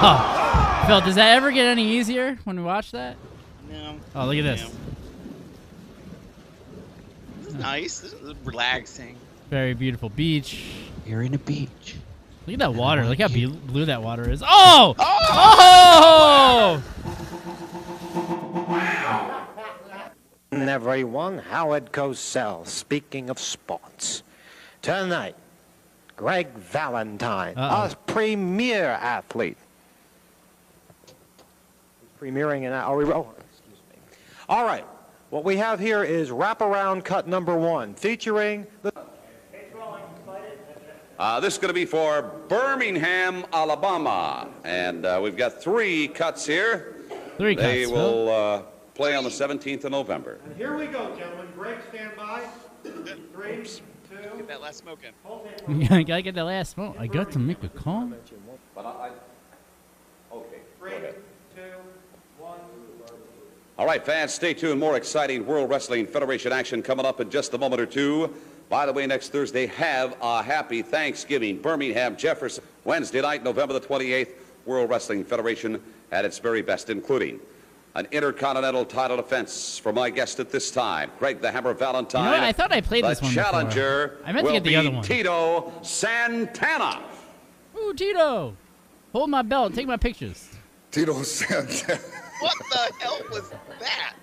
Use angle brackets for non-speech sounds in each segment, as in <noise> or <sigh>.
Oh, <laughs> Phil, does that ever get any easier when we watch that? No. Oh, look at this. No. This is nice. This is relaxing. Very beautiful beach. You're in a beach. Look at that water. Look how blue blue that water is. Oh! Oh! And everyone, Howard Cosell, speaking of sports. Tonight, Greg Valentine, Uh-oh. a premier athlete. He's premiering an are we oh, excuse me. All right. What we have here is wraparound cut number one, featuring the Uh, this is going to be for Birmingham, Alabama. And uh, we've got three cuts here. Three They cuts, will uh, play on the 17th of November. And here we go, gentlemen. Greg, stand by. Three, two. Get that last smoke in. Phil. <laughs> I gotta get that last smoke. I got to make a call. But I, okay. Three, two, one. All right, fans, stay tuned. More exciting World Wrestling Federation action coming up in just a moment or two. By the way, next Thursday, have a happy Thanksgiving. Birmingham, Jefferson. Wednesday night, November the 28th, World Wrestling Federation at its very best, including an intercontinental title defense for my guest at this time, Greg the Hammer Valentine. You know what? I thought I played the this one before. challenger I meant to will get the be other one. Tito Santana. Ooh, Tito! Hold my belt. And take my pictures. Tito Santana. <laughs> What the hell was that?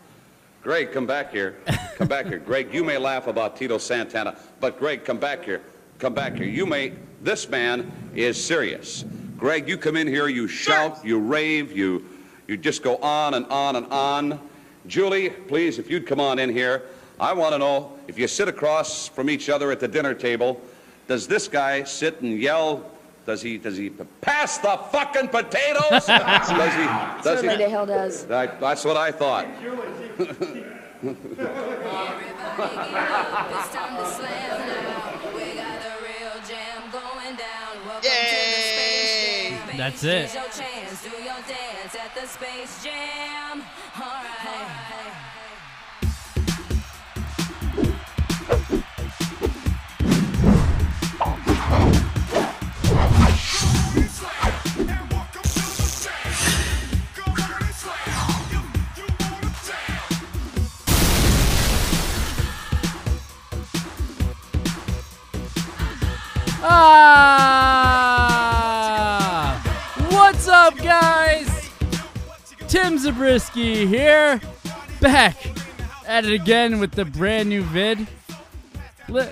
Greg, come back here. Come back here. Greg, you may laugh about Tito Santana, but Greg, come back here. Come back here. You may, this man is serious. Greg, you come in here, you shout, you rave, you, you just go on and on and on. Julie, please, if you'd come on in here. I want to know, if you sit across from each other at the dinner table, does this guy sit and yell, does he, does he pass the fucking potatoes? <laughs> does he, does Certainly he? the hell does. That- that's what I thought. <laughs> Yay! That's it. Tim Zabriskie here, back at it again with the brand new vid. Li-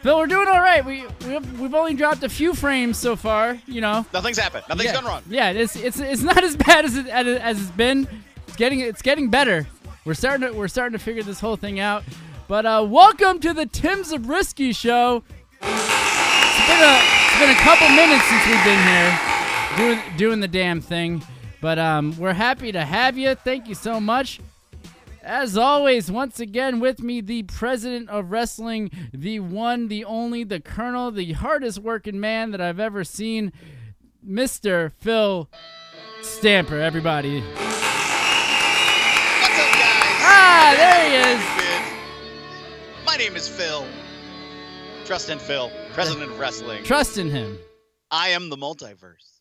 Phil, we're doing all right. We we've, we've only dropped a few frames so far. You know, Nothing's happened. Nothing's yeah, gone wrong. Yeah, it's it's it's not as <laughs> bad as it as it's been. It's getting it's getting better. We're starting to we're starting to figure this whole thing out. But uh, welcome to the Tim Zabriskie show. It's been a it's been a couple minutes since we've been here doing doing the damn thing. But um, we're happy to have you. Thank you so much. As always, once again with me, the president of wrestling, the one, the only, the colonel, the hardest working man that I've ever seen, Mr. Phil Stamper. Everybody. What's up, guys? Ah, there he is. My name is Phil. Trust in Phil, president of wrestling. Trust in him. I am the multiverse.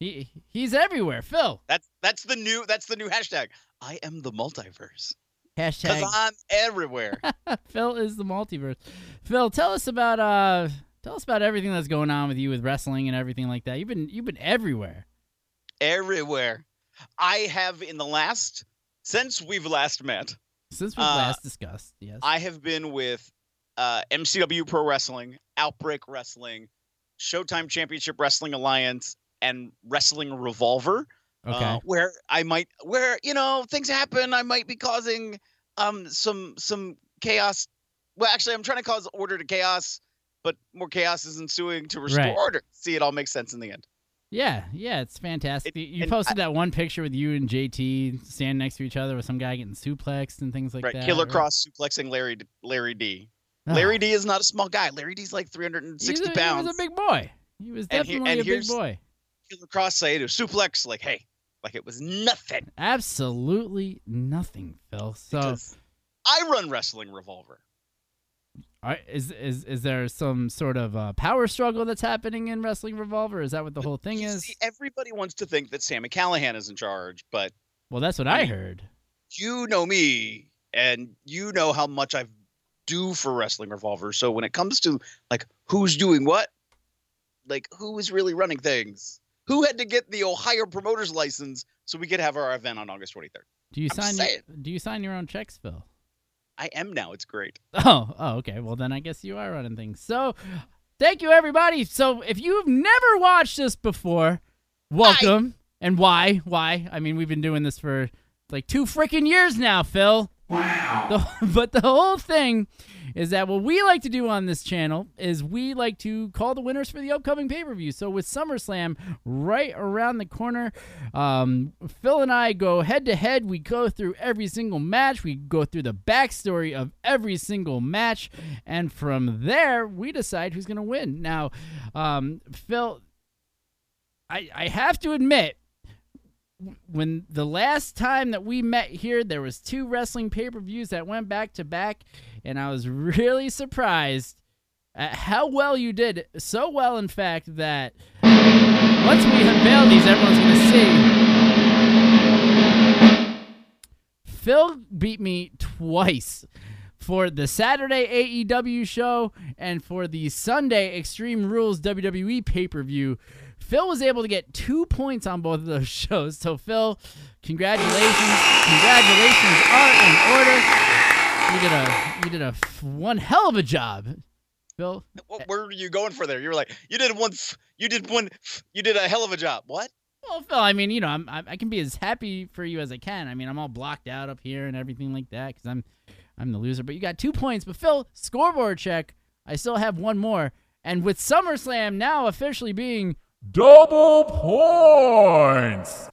He he's everywhere. Phil. That's that's the new that's the new hashtag. I am the multiverse Hashtag. because I'm everywhere. <laughs> Phil is the multiverse. Phil, tell us about uh tell us about everything that's going on with you with wrestling and everything like that. You've been you've been everywhere. everywhere. I have in the last since we've last met, Since we've Uh, last discussed, yes. I have been with uh, MCW Pro Wrestling, Outbreak Wrestling, Showtime Championship Wrestling Alliance, and Wrestling a Revolver. Okay. Uh, where I might, where you know things happen, I might be causing um some some chaos. Well, actually, I'm trying to cause order to chaos, but more chaos is ensuing to restore Right. order. See, it all makes sense in the end. Yeah, yeah, it's fantastic. It- you posted that one picture with you and JT standing next to each other with some guy getting suplexed and things like that. right, that. Killer right? Cross suplexing Larry D- Larry D. Ah, Larry D is not a small guy. Larry D's like he's 360 a, pounds. He was a big boy. He was And he- definitely and a big boy. Killer Kross say to suplex like, hey, like it was nothing. Absolutely nothing, Phil. So, because I run Wrestling Revolver. are, is is is there some sort of uh, power struggle that's happening in Wrestling Revolver? Is that what the whole thing is? see, everybody wants to think that Sami Callihan is in charge, but Well, that's what I I heard. you know me and you know how much I do for Wrestling Revolver. So when it comes to like who's doing what, like who is really running things, who had to get the Ohio promoters license so we could have our event on August 23rd. Do you I'm sign your, saying. Do you sign your own checks, Phil? I am now. It's great. <laughs> Oh, oh, okay. Well, then I guess you are running things. So, thank you, everybody. So, if you've never watched this before, welcome. And why? Why? I mean, we've been doing this for like two freaking years now, Phil. Wow. <laughs> but the whole thing is that what we like to do on this channel is we like to call the winners for the upcoming pay per view. So with SummerSlam right around the corner, um, Phil and I go head to head. We go through every single match. We go through the backstory of every single match, and from there we decide who's going to win. Now, um, Phil, I I have to admit when the last time that we met here there was two wrestling pay-per-views that went back to back and i was <laughs> really surprised at how well you did so well in fact that once we unveil these everyone's going to see phil beat me twice for the Saturday AEW show and for the Sunday Extreme Rules WWE pay per view. Phil was able to get two points on both of those <laughs> shows. So, Phil, congratulations. Congratulations are in order. You did a you did a f- one hell of a job, Phil. What, where were you going for there? You were like, you did one, f- you did one, f- you did a hell of a job. What? Well, Phil, I mean, you know, I'm, I I can be as happy for you as I can. I mean, I'm all blocked out up here and everything like that because I'm I'm the loser. But you got two points. But Phil, scoreboard check. I still have one more. And with SummerSlam now officially being double points,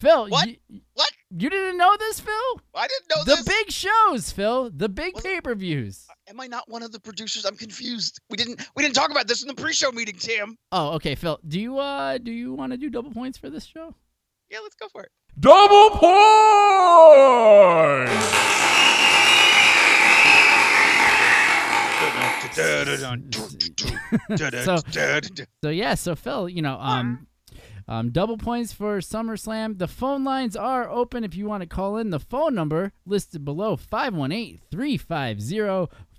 Phil, What? You, What? you didn't know this, Phil? I didn't know The this. big shows, Phil. The big Was- pay per views. Am I not one of the producers? I'm confused. We didn't we didn't talk about this in the pre-show meeting, Tim. Oh, okay, Phil. Do you uh do you want to do double points for this show? Yeah, let's go for it. Double points. <laughs> So- So yeah, so Phil, you know, um, um, double points for SummerSlam. The phone lines are open if you want to call in. The phone number listed below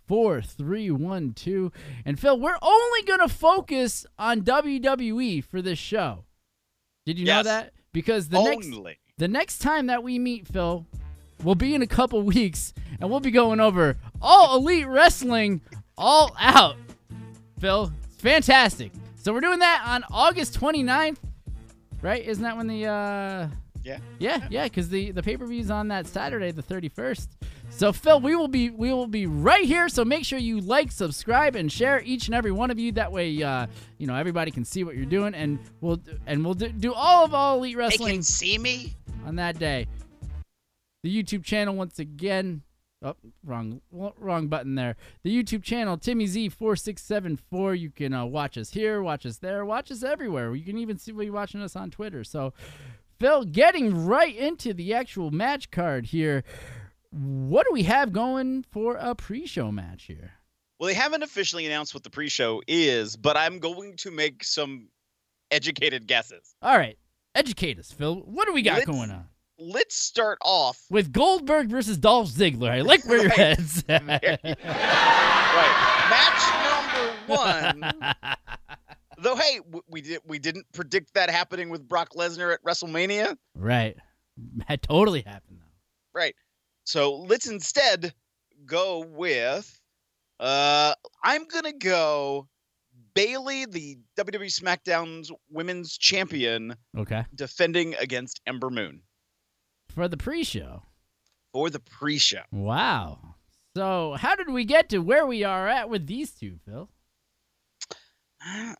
518-350-4312. And Phil, we're only gonna focus on WWE for this show. Did you know that? Because the next the next time that we meet, Phil, will be in a couple weeks, and we'll be going over all elite wrestling, all out. Phil, it's fantastic. So we're doing that on August 29th, right? Isn't that when the uh Yeah. yeah, yeah, because the the pay per view's on that Saturday, the 31st. So Phil, we will be we will be right here. So make sure you like, subscribe, and share each and every one of you. That way, uh, you know everybody can see what you're doing, and we'll and we'll do, do all of all elite They wrestling can see me. on that day. The YouTube channel once again. Oh, wrong, wrong button there. The YouTube channel Timmy Z four six seven four. You can uh, watch us here, watch us there, watch us everywhere. You can even see we watching us on Twitter. So, Phil, getting right into the actual match card here. What do we have going for a pre-show match here? Well, they haven't officially announced what the pre-show is, but I'm going to make some educated guesses. All right, educate us, Phil. What do we got Let's- going on Let's start off with Goldberg versus Dolph Ziggler? I like where your <laughs> Right. head's <laughs> at. right. Match number one. <laughs> Though, hey, we did we didn't predict that happening with Brock Lesnar at WrestleMania, Right. That totally happened though. right? So let's instead go with Uh, I'm gonna go Bayley, the WWE SmackDown's Women's Champion, Okay. defending against Ember Moon For the pre-show. for the pre-show. Wow. So how did we get to where we are at with these two, Phil?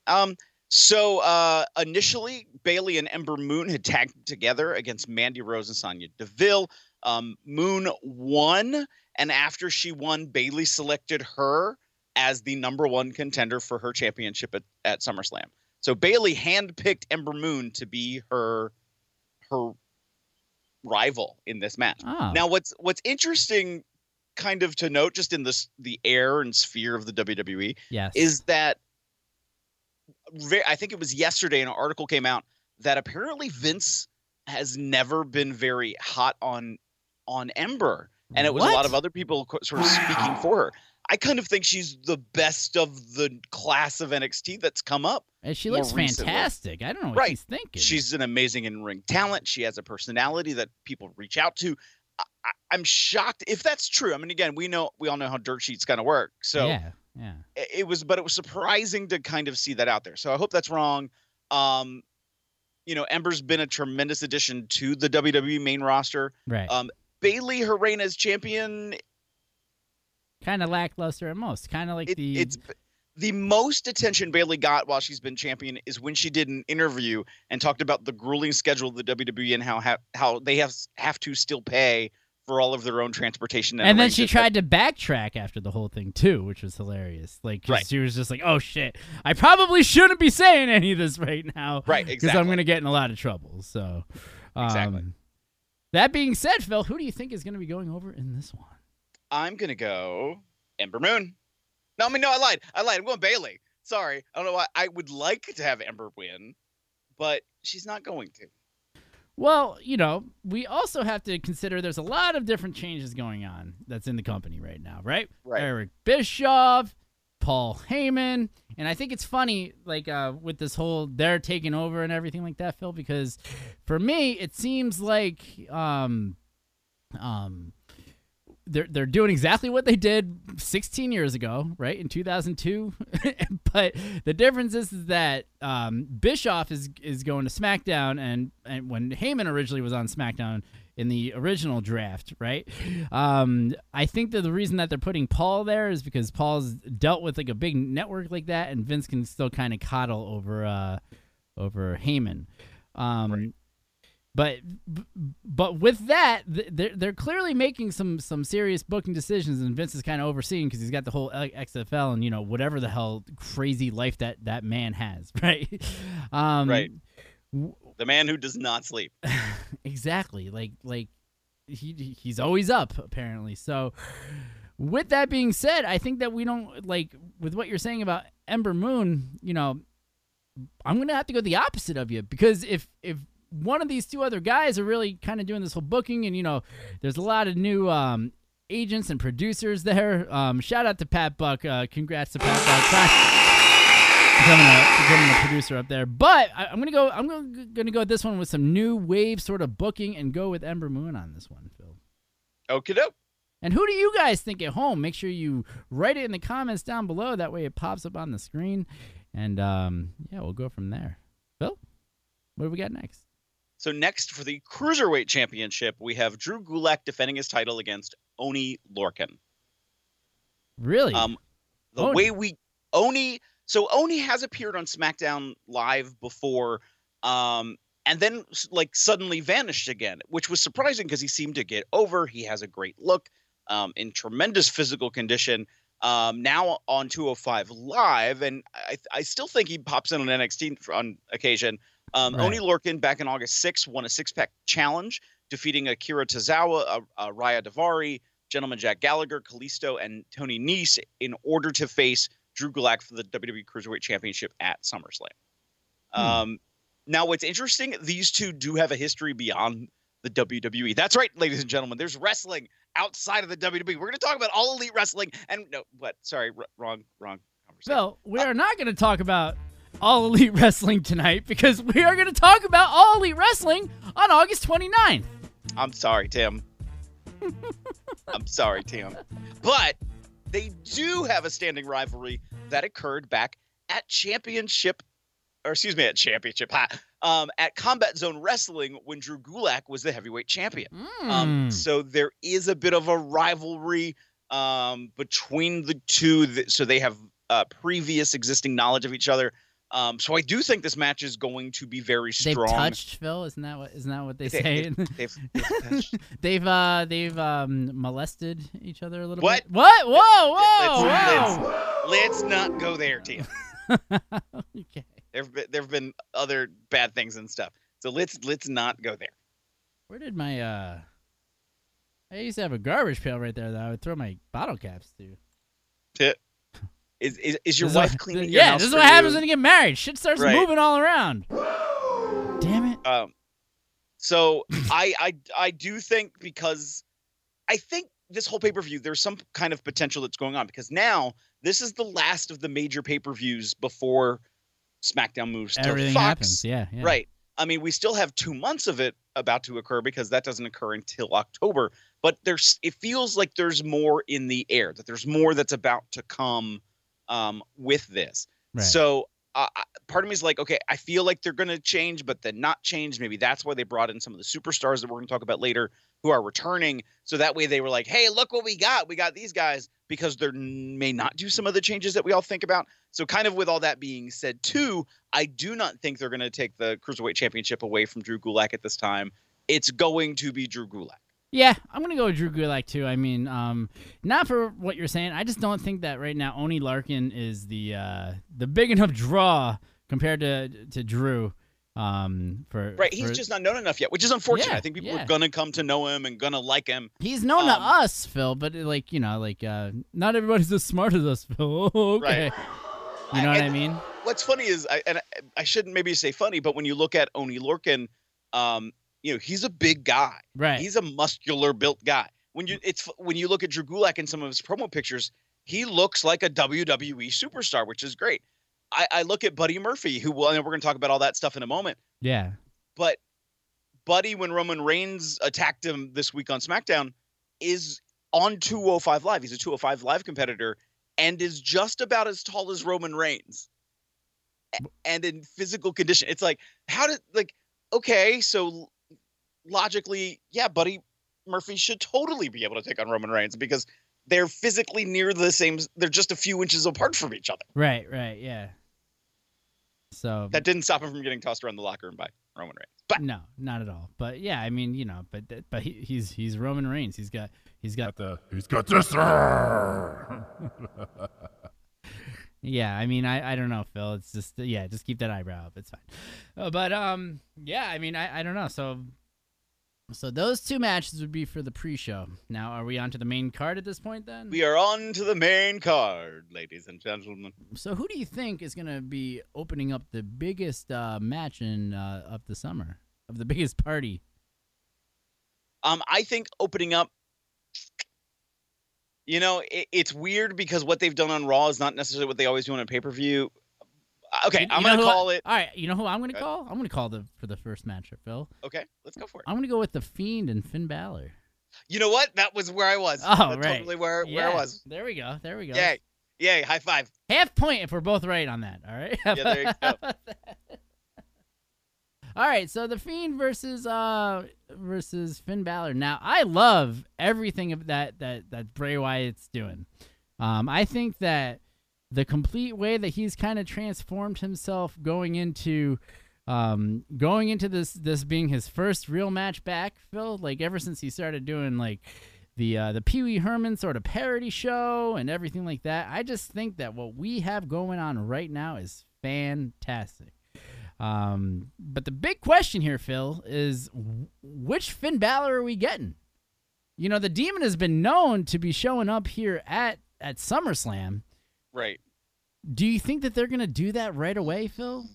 Um, so uh, initially, Bayley and Ember Moon had tagged together against Mandy Rose and Sonya Deville. Um, Moon won, and after she won, Bayley selected her as the number one contender for her championship at, at SummerSlam. So Bayley handpicked Ember Moon to be her her rival in this match. Oh. Now, what's what's interesting, kind of to note, just in this the air and sphere of the WWE, yes. is that I think it was yesterday an article came out that apparently Vince has never been very hot on on Ember, and it was a lot of other people co- sort of speaking for her. I kind of think she's the best of the class of NXT that's come up. And she more looks recently. fantastic. I don't know what Right. she's thinking. She's an amazing in ring talent. She has a personality that people reach out to. I, I, I'm shocked if that's true. I mean, again, we know we all know how dirt sheets kind of work. So yeah, yeah. it it was but it was surprising to kind of see that out there so i hope that's wrong um you know ember's been a tremendous addition to the wwe main roster Right. um bayley her reign as champion kind of lackluster at most. Kind of like it, the it's the most attention bayley got while she's been champion is when she did an interview and talked about the grueling schedule of the wwe and how how, how they have have to still pay for all of their own transportation and then she tried to backtrack after the whole thing too, which was hilarious. Like Right. she was just like, "Oh shit, I probably shouldn't be saying any of this right now, right <laughs> Because exactly I'm gonna get in a lot of trouble." So, um, Exactly. That being said, Phil, who do you think is going to be going over in this one? I'm gonna go Ember Moon. No, I mean no, I lied. I lied. I'm going Bayley. Sorry, I don't know why. I would like to have Ember win, but she's not going to. Well, you know, we also have to consider there's a lot of different changes going on that's in the company right now, right? Right. Eric Bischoff, Paul Heyman, and I think it's funny, like uh, with this whole they're taking over and everything like that, Phil, because for me it seems like um, um, they're they're doing exactly what they did 16 years ago, right in 2002. <laughs> but the difference is, is that um, Bischoff is is going to SmackDown, and and when Heyman originally was on SmackDown in the original draft, right? Um, I think that the reason that they're putting Paul there is because Paul's dealt with like a big network like that, and Vince can still kind of coddle over uh, over Heyman. Um, but but with that, they're they're clearly making some some serious booking decisions, and Vince is kind of overseeing because he's got the whole XFL and you know whatever the hell crazy life that that man has, <laughs> right? Um, Right. The man who does not sleep. <laughs> exactly. Like like he he's always up apparently. So with that being said, I think that we don't like with what you're saying about Ember Moon, you know, I'm going to have to go the opposite of you because if if one of these two other guys are really kind of doing this whole booking and you know, there's a lot of new um agents and producers there. Um, shout out to Pat Buck. Uh, congrats to Pat Buck. <laughs> Becoming a, becoming a producer up there. But I, I'm gonna go. I'm gonna, gonna go with this one with some new wave sort of booking and go with Ember Moon on this one, Phil. Okie doke. And who do you guys think at home? Make sure you write it in the comments down below. That way it pops up on the screen. And um, yeah, we'll go from there. Phil, what do we got next? So next for the cruiserweight championship, we have Drew Gulak defending his title against Oney Lorcan. Really? Um, the Oney. way we Oney, so Oney has appeared on SmackDown Live before, um, and then like suddenly vanished again, which was surprising because he seemed to get over. He has a great look, um, in tremendous physical condition. Um, now on 205 Live, and I, I still think he pops in on NXT on occasion. Um, Right. Oney Lorcan back in August 6 won a six pack challenge, defeating Akira Tozawa, uh, uh, Raya Daivari, Gentleman Jack Gallagher, Kalisto, and Tony Nese in order to face Drew Gulak for the WWE Cruiserweight Championship at SummerSlam. Hmm. Um, now, what's interesting, these two do have a history beyond the WWE. That's right, ladies and gentlemen. There's wrestling outside of the WWE. We're going to talk about all elite wrestling. And no, what? Sorry, r- wrong, wrong conversation. Phil, we are not going to talk about all elite <laughs> wrestling tonight because we are going to talk about all elite wrestling on August 29th. I'm sorry, Tim. <laughs> I'm sorry, Tim. But they do have a standing rivalry that occurred back at Championship, or excuse me, at Championship, ha, um, at Combat Zone Wrestling when Drew Gulak was the heavyweight champion. Um, Mm. so there is a bit of a rivalry um, between the two. So they have uh, previous existing knowledge of each other. Um, so I do think this match is going to be very strong. They've touched Phil. Isn't that what? Isn't that what they They- say? They've, <laughs> they've touched. <laughs> they've uh they've um molested each other a little What? bit. What? Whoa! Whoa! let's, Whoa! let's, let's not go there, Tim. <laughs> okay. There've been, there've been other bad things and stuff. So let's let's not go there. Where did my uh? I used to have a garbage pail right there that I would throw my bottle caps to. Tit. Is, is, is your This wife cleaning your Yeah, this is what happens you? when you get married. Shit starts Right. moving all around. Damn it. Um, so I I I do think because I think this whole pay per view there's some kind of potential that's going on because now this is the last of the major pay per views before SmackDown moves to Everything Fox. happens. Yeah, yeah. Right. I mean, we still have two months of it about to occur because that doesn't occur until October. But there's, it feels like there's more in the air. That there's more that's about to come um, with this. Right. So, uh, part of me is like, okay, I feel like they're going to change, but then not change. Maybe that's why they brought in some of the superstars that we're going to talk about later who are returning. So that way they were like, hey, look what we got. We got these guys because they may not do some of the changes that we all think about. So, kind of with all that being said, too, I do not think they're going to take the Cruiserweight Championship away from Drew Gulak at this time. It's going to be Drew Gulak. Yeah, I'm gonna go with Drew Gulak too. I mean, um, not for what you're saying. I just don't think that right now Oney Lorcan is the uh, the big <laughs> enough draw compared to to Drew. Um, for Right. He's for- just not known enough yet, which is unfortunate. Yeah, I think people yeah. are going to come to know him and to like him. he's known to um, us, Phil, but like you know, like uh, not everybody's <laughs> as smart as us, Phil. <laughs> okay, Right. you know what I mean? What's funny is, I, and I, I shouldn't maybe say funny, but when you look at Oney Lorcan, um, you know, he's a big guy. Right. He's a muscular built guy. When you mm. it's when you look at Drew Gulak in some of his promo pictures, he looks like a WWE superstar, which is great. I, I look at Buddy Murphy, who well, and we're going to talk about all that stuff in a moment. yeah. But Buddy, when Roman Reigns attacked him this week on SmackDown, is on 205 Live. He's a 205 Live competitor and is just about as tall as Roman Reigns. And in physical condition, it's like, how did like, okay, so logically, yeah, Buddy Murphy should totally be able to take on Roman Reigns because they're physically near the same. They're just a few inches apart from each other. Right. Right. Yeah. So That didn't stop him from getting tossed around the locker room by Roman Reigns. But no, not at all. But yeah, I mean, you know, but but he, he's he's Roman Reigns. He's got he's got the he's got this. <laughs> Yeah, I mean, I, I don't know, Phil. It's just yeah, just keep that eyebrow up. It's fine. Uh, but um, yeah, I mean, I, I don't know. So so those two matches would be for the pre-show. Now, are we on to the main card at this point then? we are on to the main card, ladies and gentlemen. So who do you think is gonna be opening up the biggest uh, match in uh, of the summer of the <laughs> biggest party? Um, I think opening up, you know, it, it's weird because what they've done on Raw is not necessarily what they always do on a pay per view. Okay, You- I'm you gonna who I- call it. All right, you know who I'm gonna Okay. call? I'm gonna call the for the first matchup, Phil. Okay, let's go for it. I'm gonna go with the Fiend and Finn Balor. You know what? That was where I was. Oh, That's right. Totally where Yeah, where I was. There we go. There we go. Yay, yay! High five. Half point if we're both right on that. All right. Yeah, there you go. <laughs> all right. So the Fiend versus uh versus Finn Balor. Now I love everything of that that that Bray Wyatt's doing. Um, I think that the complete way that he's kind of transformed himself going into um going into this this being his first real match back phil like ever since he started doing like the uh, the Pee Wee Herman sort of parody show and everything like that. I just think that what we have going on right now is fantastic. Um, but the big question here, Phil, is which Finn Balor are we getting? You know, the Demon has been known to be showing up here at at SummerSlam. Right. Do you think that they're gonna do that right away, Phil?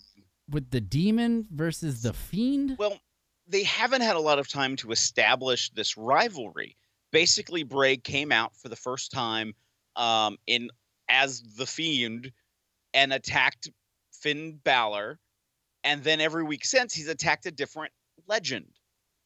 With the Demon versus the Fiend? Well, they haven't had a lot of time to establish this rivalry. Basically, Bray came out for the first time um, in as the Fiend and attacked Finn Balor, and then every week since he's attacked a different legend.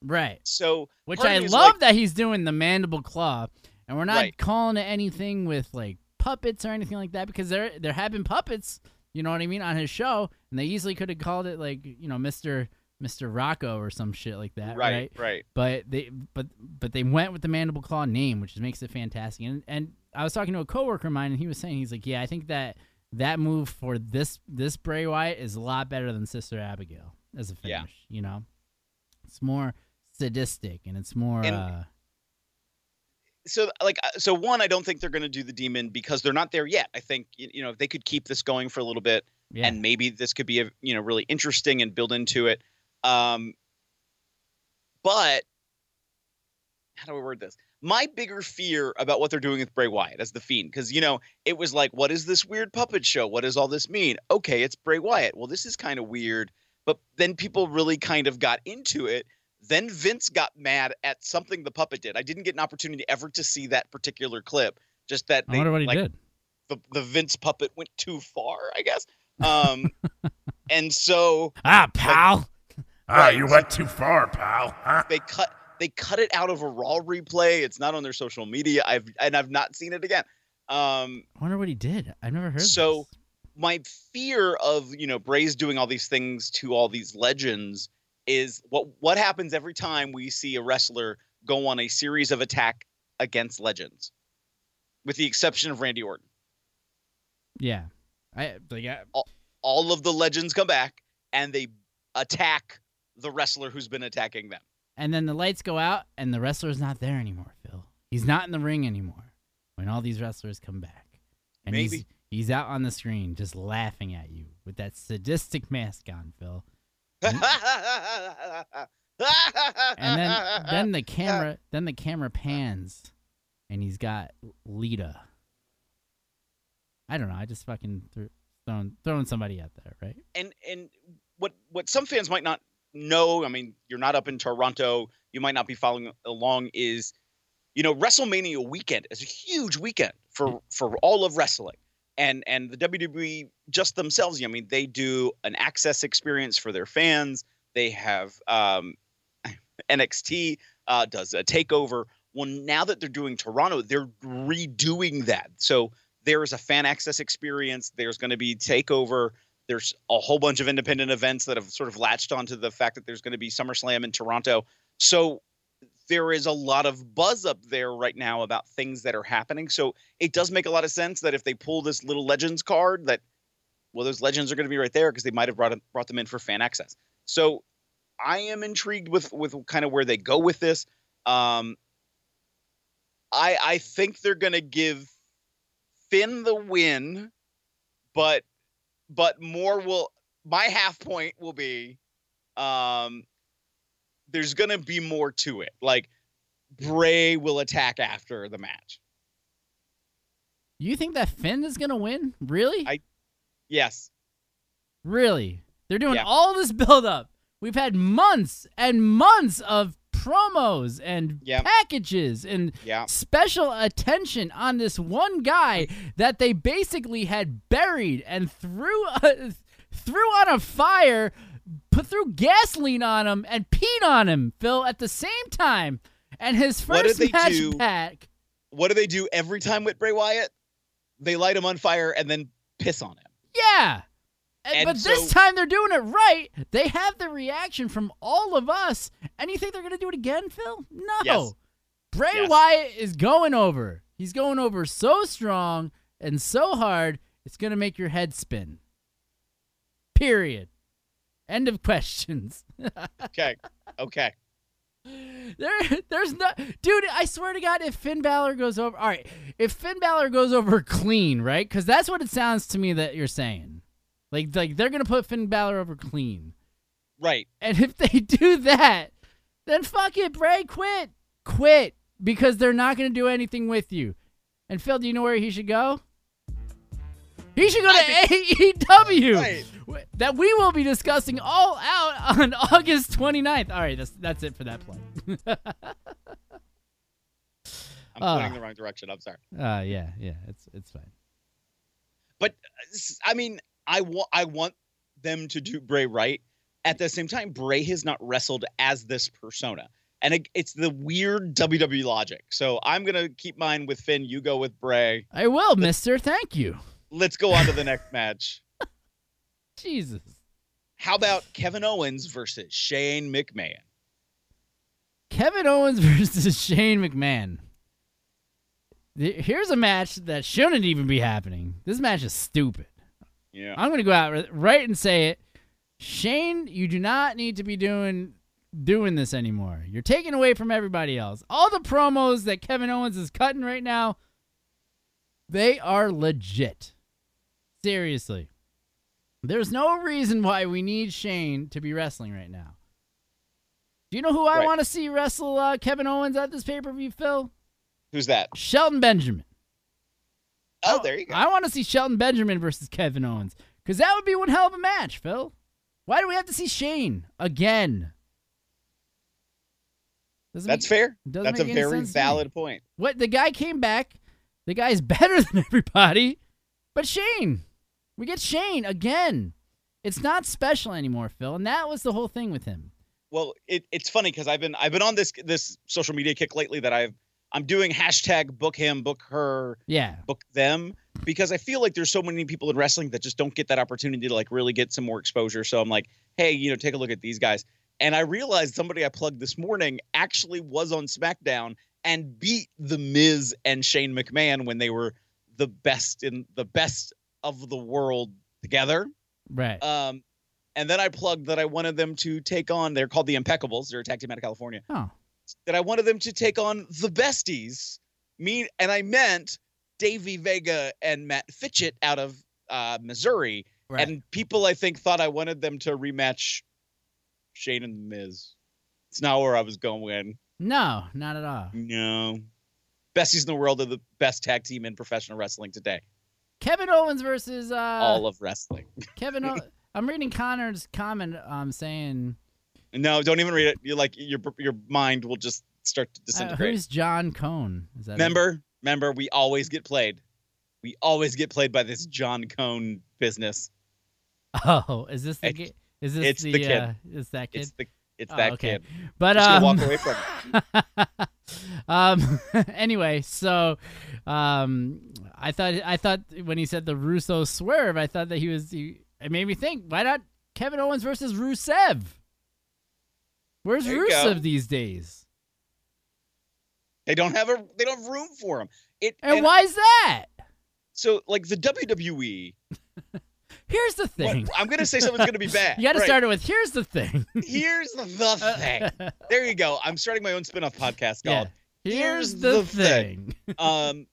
Right. So, Which I love like- that he's doing the mandible claw. and we're not Right. calling it anything with like puppets or anything like that because there there have been puppets, you know what I mean, on his show, and they easily could have called it like you know Mister Mister Socko or some shit like that, right? right, right. But they but but they went with the mandible claw name, which makes it fantastic. And and I was talking to a coworker of mine, and he was saying he's like, yeah, I think that that move for this this Bray Wyatt is a lot better than Sister Abigail as a finish. Yeah. You know, it's more sadistic and it's more. And- uh, so like uh, so one i don't think they're going to do the demon because they're not there yet i think you know if they could keep this going for a little bit yeah. and maybe this could be a you know really interesting and build into it um but how do i word this my bigger fear about what they're doing with Bray Wyatt as the Fiend, because you know it was like, what is this weird puppet show? What does all this mean? Okay, it's Bray Wyatt. Well, this is kind of weird, but then people really kind of got into it. Then Vince got mad at something the puppet did. I didn't get an opportunity ever to see that particular clip. Just that I wonder what he like, did. the the Vince puppet went too far, I guess. Um, <laughs> and so Ah, pal. Ah, you went too far, pal. Huh? they cut they cut it out of a raw replay. It's not on their social media. I've and I've not seen it again. Um, I wonder what he did. I've never heard. So- this. my fear of you know Bray's doing all these things to all these legends is what what happens every time we see a wrestler go on a series of attack against legends, with the exception of Randy Orton. yeah, I like I, All of the legends come back and they attack the wrestler who's been attacking them. and then the lights go out and the wrestler's not there anymore. Phil, he's not in the ring anymore. When all these wrestlers come back, and he's Maybe. he's out on the screen just laughing at you with that sadistic mask on, Phil. Mm-hmm. And then then the camera <laughs> then the camera pans, and he's got Lita. I don't know. I just fucking threw, throwing throwing somebody out there, right? and and what what some fans might not know i mean you're not up in toronto you might not be following along is you know wrestlemania weekend is a huge weekend for mm. for all of wrestling and and the wwe just themselves i mean they do an access experience for their fans. They have um <laughs> nxt uh does a takeover. Well now that they're doing toronto they're redoing that. So there is a fan access experience. There's going to be takeover. There's a whole bunch of independent events that have sort of latched onto the fact that there's going to be SummerSlam in Toronto. So there is a lot of buzz up there right now about things that are happening. So it does make a lot of sense that if they pull this little legends card, that well, those legends are going to be right there because they might have brought them, brought them in for fan access. So I am intrigued with with kind of where they go with this. Um, I I think they're going to give Finn the win, but but more will my half point will be um there's gonna be more to it like bray will attack after the match You think that Finn is gonna win? Really? I- yes Really? They're doing Yeah. all this build up. We've had months and months of promos and Yeah. packages and yeah special attention on this one guy that they basically had buried and threw uh, <laughs> threw on a fire, put threw gasoline on him and peed on him, Phil, at the same time. And his first they match do? back. what do they do every time with bray wyatt they light him on fire and then piss on him Yeah. And- And but this time they're doing it right. They have the reaction from all of us. And you think they're going to do it again, Phil? No. Yes. Bray Yes. Wyatt is going over. He's going over so strong and so hard, it's going to make your head spin. Period. End of questions. <laughs> okay okay There, there's no, dude. I swear to God, if Finn Balor goes over, all right, if Finn Balor goes over clean, right? Because that's what it sounds to me that you're saying. Like, like they're gonna put Finn Balor over clean, right and if they <laughs> do that, then fuck it, Bray, quit, quit, because they're not gonna do anything with you. And Phil, do you know where he should go? He should go to AEW. Right. That we will be discussing all out on <laughs> August 29th. All right, that's that's it for that plug. i'm pointing the wrong direction i'm sorry Uh yeah, yeah, it's it's fine. but I mean, I want I want them to do Bray right. At the same time, Bray has not wrestled as this persona. and it, it's the weird WWE logic. So I'm gonna keep mine with Finn. You go with Bray. I will, Mister. Thank you. Let's go on to the next match. <laughs> Jesus. How about Kevin Owens versus Shane McMahon? Kevin Owens <laughs> versus Shane McMahon. Here's a match that shouldn't even be happening. This match is stupid. Yeah. I'm going to go out right and say it. Shane, you do not need to be doing doing this anymore. You're taking away from everybody else. All the promos that Kevin Owens is cutting right now, they are legit. Seriously. There's no reason why we need Shane to be wrestling right now. Do you know who I Right. want to see wrestle uh, Kevin Owens at this pay-per-view, Phil? Who's that? Shelton Benjamin. Oh, there you go. I want to see Shelton Benjamin versus Kevin Owens because that would be one hell of a match, Phil. Why do we have to see Shane again? Doesn't That's make- fair. That's a very sense to me. valid point. What the guy came back, the guy's <laughs> better than everybody, but Shane, we get Shane again. It's not special anymore, Phil, and that was the whole thing with him. Well, it, it's funny because I've been I've been on this this social media kick lately that I've I'm doing hashtag book him, book her, Yeah, book them because I feel like there's so many people in wrestling that just don't get that opportunity to like really get some more exposure. So I'm like, hey, you know, take a look at these guys. And I realized somebody I plugged this morning actually was on SmackDown and beat The Miz and Shane McMahon when they were the best in the best of the world together. right. Um, and then I plugged that I wanted them to take on. They're called the Impeccables. They're a tag team out of California. oh, That I wanted them to take on the Besties. Me and I meant Davey Vega and Matt Fitchett out of uh, Missouri. right. And people, I think, thought I wanted them to rematch Shane and the Miz. It's not where I was going. no, not at all. No. Besties in the world are the best tag team in professional wrestling today. Kevin Owens versus uh, All of wrestling. <laughs> Kevin. O- I'm reading Connor's comment um, saying No, don't even read it. You like your your mind will just start to uh, disintegrate. who's John Cone? Is that it? Remember, remember, we always get played. We always get played by this John Cone business. Oh, is this the It's- kid? Is this it's the, the kid. Uh, is that kid? It's the it's Oh, that okay. kid. But um, walk away from it. <laughs> <laughs> um <laughs> anyway, so um I thought I thought when he said the Russo swerve, I thought that he was he, it made me think, why not Kevin Owens versus Rusev? Where's you go. Rusev these days? They don't have a they don't have room for him. It And, and why is that? so like the WWE. <laughs> Here's the what- thing. I'm gonna say something's gonna be <laughs> bad. You got to Right. start it with here's the thing. Here's the <laughs> thing. There you go. I'm starting my own spin-off podcast yeah. called Here's, Here's the, the thing. um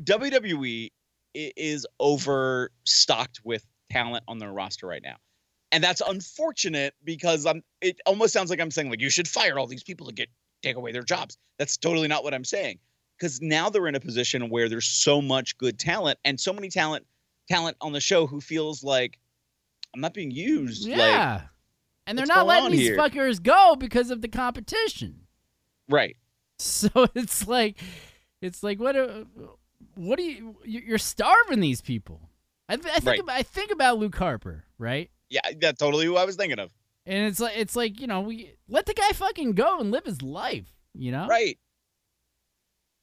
WWE is overstocked with talent on their roster right now. And that's unfortunate because I'm it almost sounds like I'm saying like you should fire all these people to get take away their jobs. That's totally not what I'm saying. Cuz now they're in a position where there's so much good talent and so many talent talent on the show who feels like I'm not being used like Yeah. and they're not letting these here? fuckers go because of the competition. right. <laughs> So it's like, it's like what? A, what do you? you- You're starving these people. I, th- I think Right. about, I think about Luke Harper, right? Yeah, that's totally who I was thinking of. And it's like it's like you know we let the guy fucking go and live his life. You know, Right.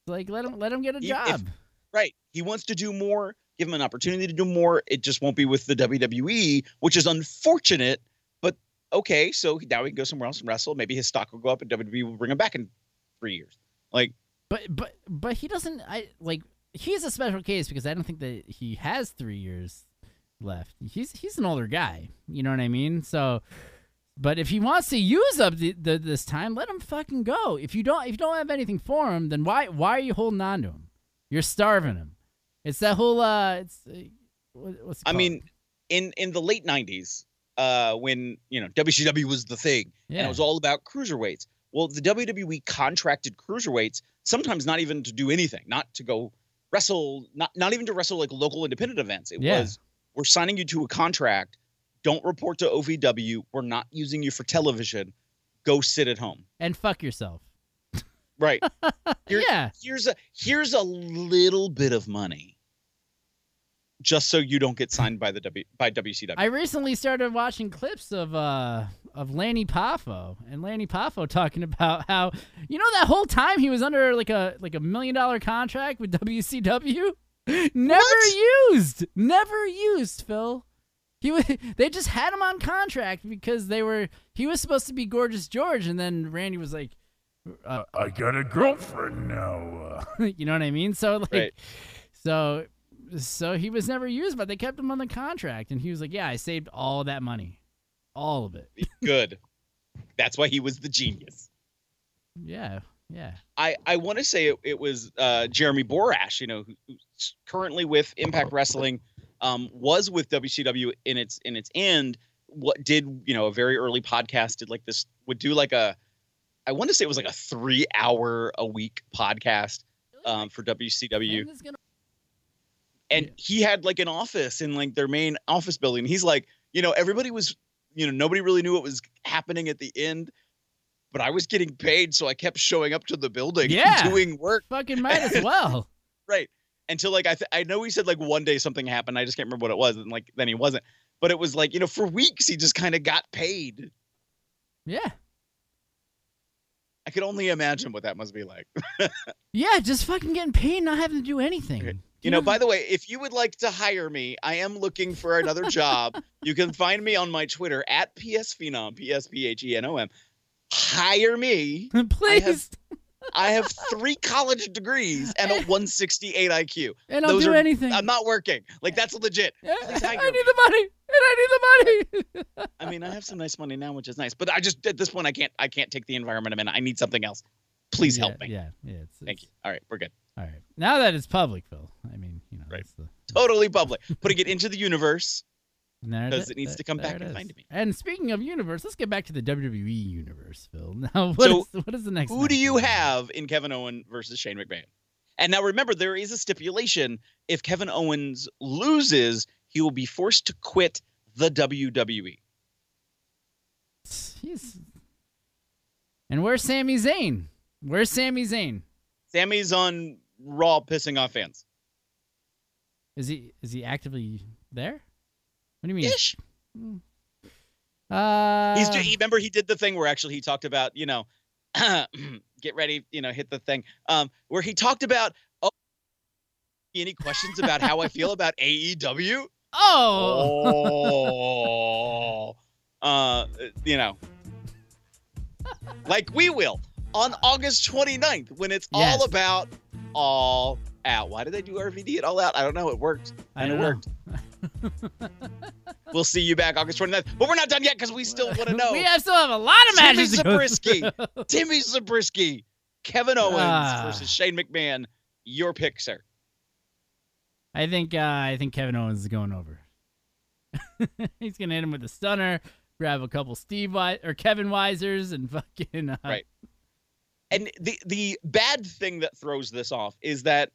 Like let him let him get a He- if- job. Right. He wants to do more. Give him an opportunity to do more. It just won't be with the WWE, which is unfortunate. But okay, so now he can go somewhere else and wrestle. Maybe his stock will go up, and WWE will bring him back in three years. Like, But but but he doesn't. I like he's a special case because I don't think that he has three years left. He's he's an older guy. You know what I mean? So, but if he wants to use up the, the this time, let him fucking go. If you don't if you don't have anything for him, then why why are you holding on to him? You're starving him. It's that whole uh. It's uh, what's it I mean, in in the late '90s, uh, when you know WCW was the thing, and it was all about cruiserweights. Well, the WWE contracted cruiserweights sometimes not even to do anything, not to go wrestle, not not even to wrestle like local independent events. It Yeah. was we're signing you to a contract. Don't report to OVW. We're not using you for television. Go sit at home. and fuck yourself. Right. <laughs> Here- yeah. Here's a here's a little bit of money. Just so you don't get signed by the W by WCW. I recently started watching clips of uh of Lanny Poffo and Lanny Poffo <laughs> talking about how you know that whole time he was under like a like a million dollar contract with WCW, <laughs> never used, never used. Phil, he wa <laughs> they just had him on contract because they were he was supposed to be Gorgeous George, and then Randy was like, uh, I got a girlfriend now. Uh, you know what I mean? So like, Right. so so he was never used, but they kept him on the contract, and he was like, "Yeah, I saved all that money, all of it." Good. That's why he was the genius. Yeah, yeah. I, I want to say it, it was uh, Jeremy Borash, you know, who- who's currently with Impact Wrestling, um, was with WCW in its in its end. What did you know a very early podcast did like this would do like a I want to say it was like a three hour a week podcast um, for WCW, And it's gonna- and Yeah. he had like an office in like their main office building. He's like, you know, everybody was, you know, nobody really knew what was happening at the end. But I was getting paid, so I kept showing up to the building, Yeah. <laughs> doing work. Fucking might as <laughs> well. Right. Until like I th- I know he said like one day something happened. I just can't remember what it was. And like then he wasn't. But it was like, you know, for weeks he just kind of got paid. yeah, I could only imagine what that must be like. <laughs> yeah. Just fucking getting paid, not having to do anything. You know, by the way, if you would like to hire me, I am looking for another job. you can find me on my Twitter at PSPhenom, P S P H E N O M. Hire me. <laughs> please, I have three college degrees and a 168 IQ. and I'll those do are- anything. I'm not working. Like that's legit. I need me. the money, and I need the money. I mean, I have some nice money now, which is nice. But I just at this point I can't I can't take the environment I'm in. I need something else. Please help me. Yeah, yeah. It's, Thank it's- you. All right, we're good. All right. Now that it's public, Phil. I mean, you know, Right. the, Totally public. Putting it into the universe. and there 'Cause i- it needs to come back and find me. And speaking of universe, let's get back to the WWE universe, Phil. <laughs> Now, what So, is- what is the next? Who do you have in Kevin Owen versus Shane McMahon? And now remember, there is a stipulation. If Kevin Owens loses, he will be forced to quit the. WWE. He's... And where's Sami Zayn? Where's Sami Zayn? Sami's on Raw pissing off fans. Is he is he actively there? What do you mean? Ish. Uh, He's he, remember he did the thing where actually he talked about you know <clears throat> get ready you know hit the thing um where he talked about oh any questions about how I feel about AEW <laughs> oh, oh <laughs> uh you know like we will on August 29th when it's Yes. all about all out why did they do RVD at all out I don't know it worked and it know. worked <laughs> we'll see you back August 29th but we're not done yet because we still want to <laughs> know we have still have a lot of Timmy matches. to go Zabriskie. Timmy <laughs> Zabriskie, Kevin Owens Ah. versus Shane McMahon. Your pick, sir. I think uh, I think Kevin Owens is going over. He's gonna hit him with a stunner, grab a couple Steve Wei- or Kevin Weisers, and fucking uh, Right. And the the bad thing that throws this off is that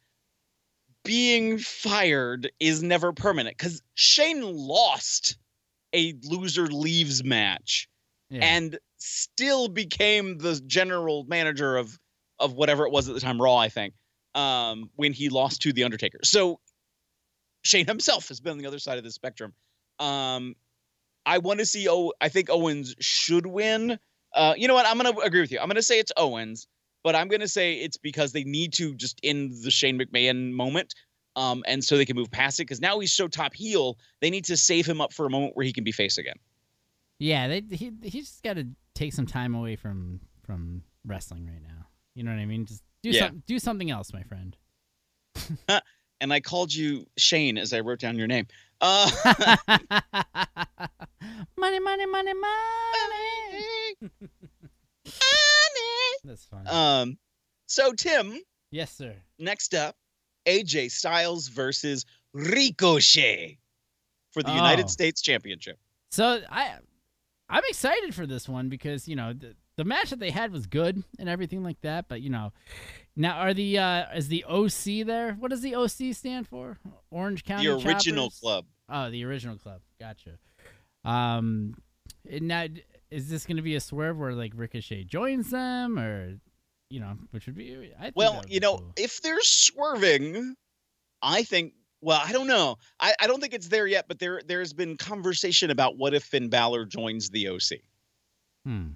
being fired is never permanent because Shane lost a loser leaves match yeah. and still became the general manager of of whatever it was at the time, Raw, I think, um, when he lost to the Undertaker. So Shane himself has been on the other side of the spectrum. Um, I want to see. Oh, I think Owens should win. Uh, you know what? I'm gonna agree with you. I'm gonna say it's Owens, but I'm gonna say it's because they need to just end the Shane McMahon moment. Um, and so they can move past it because now he's so top heel. They need to save him up for a moment where he can be face again. yeah, they, he he's just got to take some time away from from wrestling right now. You know what I mean? Just do Yeah. some, do something else, my friend. <laughs> <laughs> and I called you Shane as I wrote down your name. Uh, <laughs> money, money, money, money. That's fine. um, so Tim, yes, sir. next up, AJ Styles versus Ricochet for the United Oh. States Championship. So I, I'm excited for this one because you know the, the match that they had was good and everything like that. But you know, now are the uh is the OC there? What does the OC stand for? Orange County. the original Choppers? club. Oh, the original club. Gotcha. Um, and now is this going to be a swerve where like Ricochet joins them, or you know, which would be? I think Well, would you be know, cool. if they're swerving, I think. Well, I don't know. I, I don't think it's there yet, but there there's been conversation about what if Finn Balor joins the OC. Hmm.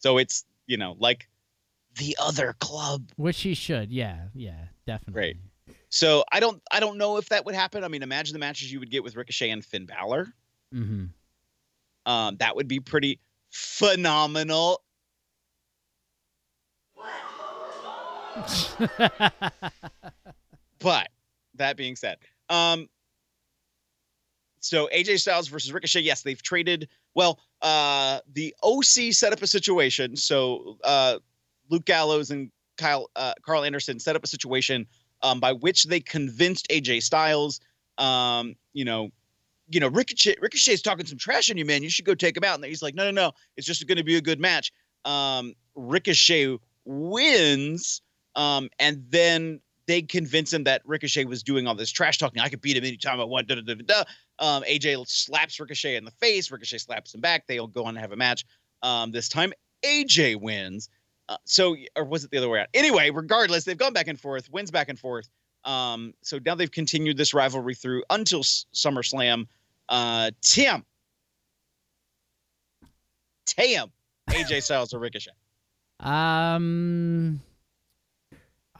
So it's you know like the other club. Which he should. Yeah. Yeah. Definitely. Right. So I don't I don't know if that would happen. I mean, imagine the matches you would get with Ricochet and Finn Balor. Mm-hmm. Um, that would be pretty phenomenal. <laughs> But that being said, um, so AJ Styles versus Ricochet, yes, they've traded. Well, uh, the OC set up a situation. So uh, Luke Gallows and Kyle uh, Karl Anderson set up a situation um, by which they convinced AJ Styles, um, you know, you know, Ricochet Ricochet's talking some trash on you, man. You should go take him out. And he's like, no, no, no. It's just going to be a good match. Um, Ricochet wins, um, and then they convince him that Ricochet was doing all this trash talking. I could beat him anytime I want. Da, da, da. Um, AJ slaps Ricochet in the face. Ricochet slaps him back. They'll go on and have a match. Um, this time AJ wins. Uh, so, or was it the other way around? Anyway, regardless, they've gone back and forth, wins back and forth. Um, so now they've continued this rivalry through until S- SummerSlam. Uh, Tim, Tim, AJ <laughs> Styles or Ricochet? Um,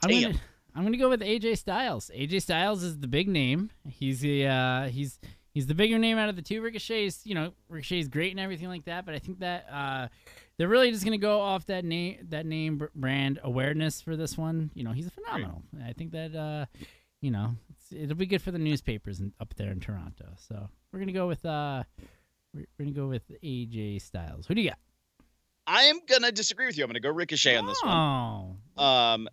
I'm gonna I'm gonna go with AJ Styles. AJ Styles is the big name. He's the uh, he's he's the bigger name out of the two. Ricochet's you know Ricochet's great and everything like that, but I think that uh, they're really just gonna go off that name that name brand awareness for this one. You know he's a phenomenal. I think that uh, you know it's, it'll be good for the newspapers in, up there in Toronto. So we're gonna go with uh, we're, we're gonna go with AJ Styles. Who do you got? I am gonna disagree with you. I'm gonna go Ricochet on this one. Oh, um,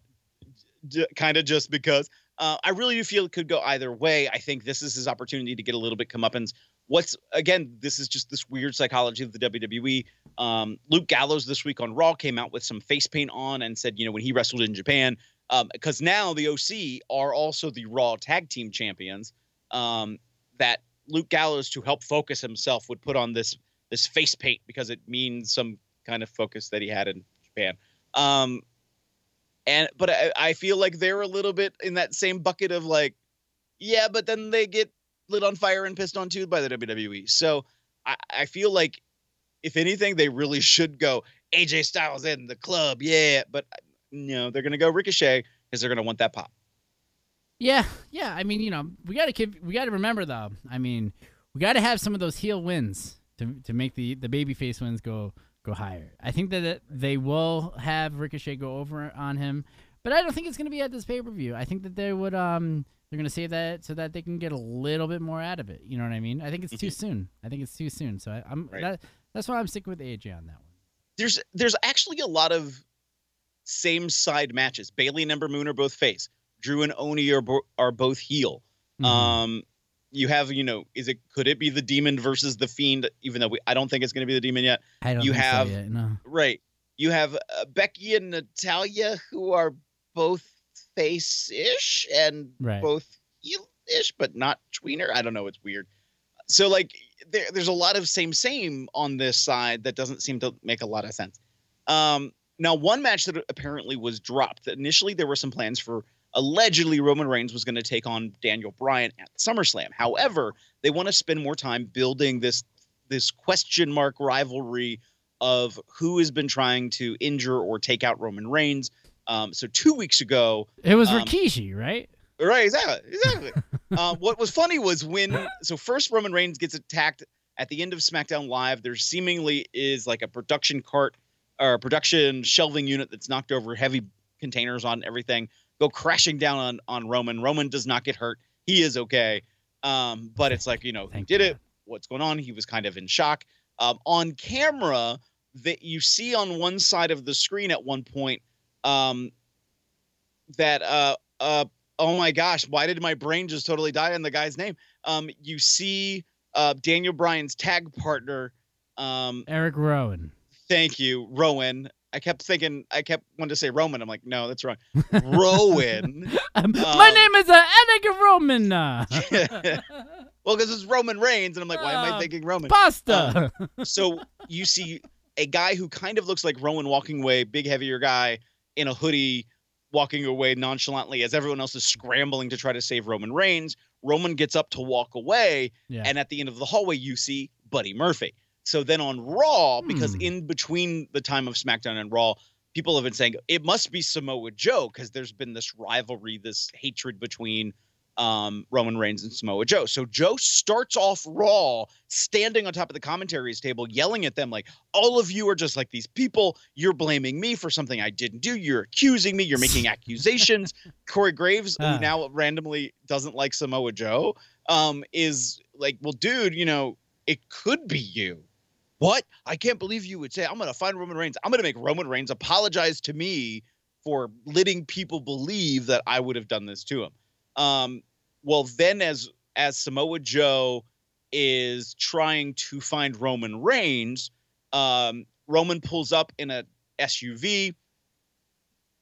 d- kind of just because uh, I really do feel it could go either way. I think this is his opportunity to get a little bit comeuppance. What's again, this is just this weird psychology of the WWE. Um, Luke Gallows this week on Raw came out with some face paint on and said, you know, when he wrestled in Japan, because now the OC are also the Raw Tag Team Champions. Um, that Luke Gallows, to help focus himself, would put on this this face paint because it means some kind of focus that he had in Japan. Um, and but I, I feel like they're a little bit in that same bucket of like, yeah, but then they get lit on fire and pissed on too by the WWE. So I, I feel like if anything, they really should go AJ Styles in the club, yeah. But you know they're gonna go Ricochet because they're gonna want that pop. Yeah, yeah. I mean, you know, we gotta keep, we gotta remember though. I mean, we gotta have some of those heel wins to to make the the babyface wins go go higher. I think that they will have Ricochet go over on him, but I don't think it's gonna be at this pay per view. I think that they would um they're gonna save that so that they can get a little bit more out of it. You know what I mean? I think it's too soon. I think it's too soon. So I, I'm Right. that, that's why I'm sticking with AJ on that one. There's there's actually a lot of same side matches. Bayley and Ember Moon are both face. Drew and Oney are bo- are both heel. Mhm. Um, you have you know, is it could it be the Demon versus the Fiend? Even though we, I don't think it's going to be the Demon yet. I don't you think so have- yet, no. Right. You have uh, Becky and Natalya who are both face-ish and Right. both heel-ish, but not tweener. I don't know. It's weird. So like there, there's a lot of same same on this side that doesn't seem to make a lot of sense. Um, now one match that apparently was dropped. Initially, there were some plans for allegedly Roman Reigns was going to take on Daniel Bryan at SummerSlam. However, they want to spend more time building this this question mark rivalry of who has been trying to injure or take out Roman Reigns. Um, so two weeks ago, It was um, Rikishi, right? Right, exactly, exactly. um, <laughs> what was funny was when so first Roman Reigns gets attacked at the end of SmackDown Live. There seemingly is like a production cart or a production shelving unit that's knocked over, heavy containers on everything, go crashing down on on Roman. Roman does not get hurt; he is okay. Um, but it's like you know, who Thank did God. it? What's going on? He was kind of in shock. Um, on camera, that you see on one side of the screen at one point, um, that uh uh oh my gosh, why did my brain just totally die on the guy's name? Um, you see uh Daniel Bryan's tag partner. Um, Eric Rowan. thank you, Rowan. I kept thinking, I kept wanting to say Roman. I'm like, no, that's wrong. <laughs> Rowan. Um, my Um, name is uh, Eric Roman. <laughs> <laughs> Well, because it's Roman Reigns, and I'm like, why am I Uh, thinking Roman? pasta. so you see a guy who kind of looks like Rowan walking away, big heavier guy in a hoodie walking away nonchalantly as everyone else is scrambling to try to save Roman Reigns. Roman gets up to walk away, yeah. and at the end of the hallway you see Buddy Murphy. So then on Raw, because Hmm. in between the time of SmackDown and Raw, people have been saying it must be Samoa Joe because there's been this rivalry, this hatred between um, Roman Reigns and Samoa Joe. So Joe starts off Raw standing on top of the commentaries table, yelling at them like, "All of you are just like these people. You're blaming me for something I didn't do. You're accusing me. You're making accusations." <laughs> Corey Graves, Ah. who now randomly doesn't like Samoa Joe, um, is like, "Well, dude, you know, it could be you." What? I can't believe you would say, I'm going to find Roman Reigns. I'm going to make Roman Reigns apologize to me for letting people believe that I would have done this to him. Um, well, then as as Samoa Joe is trying to find Roman Reigns, um, Roman pulls up in a SUV.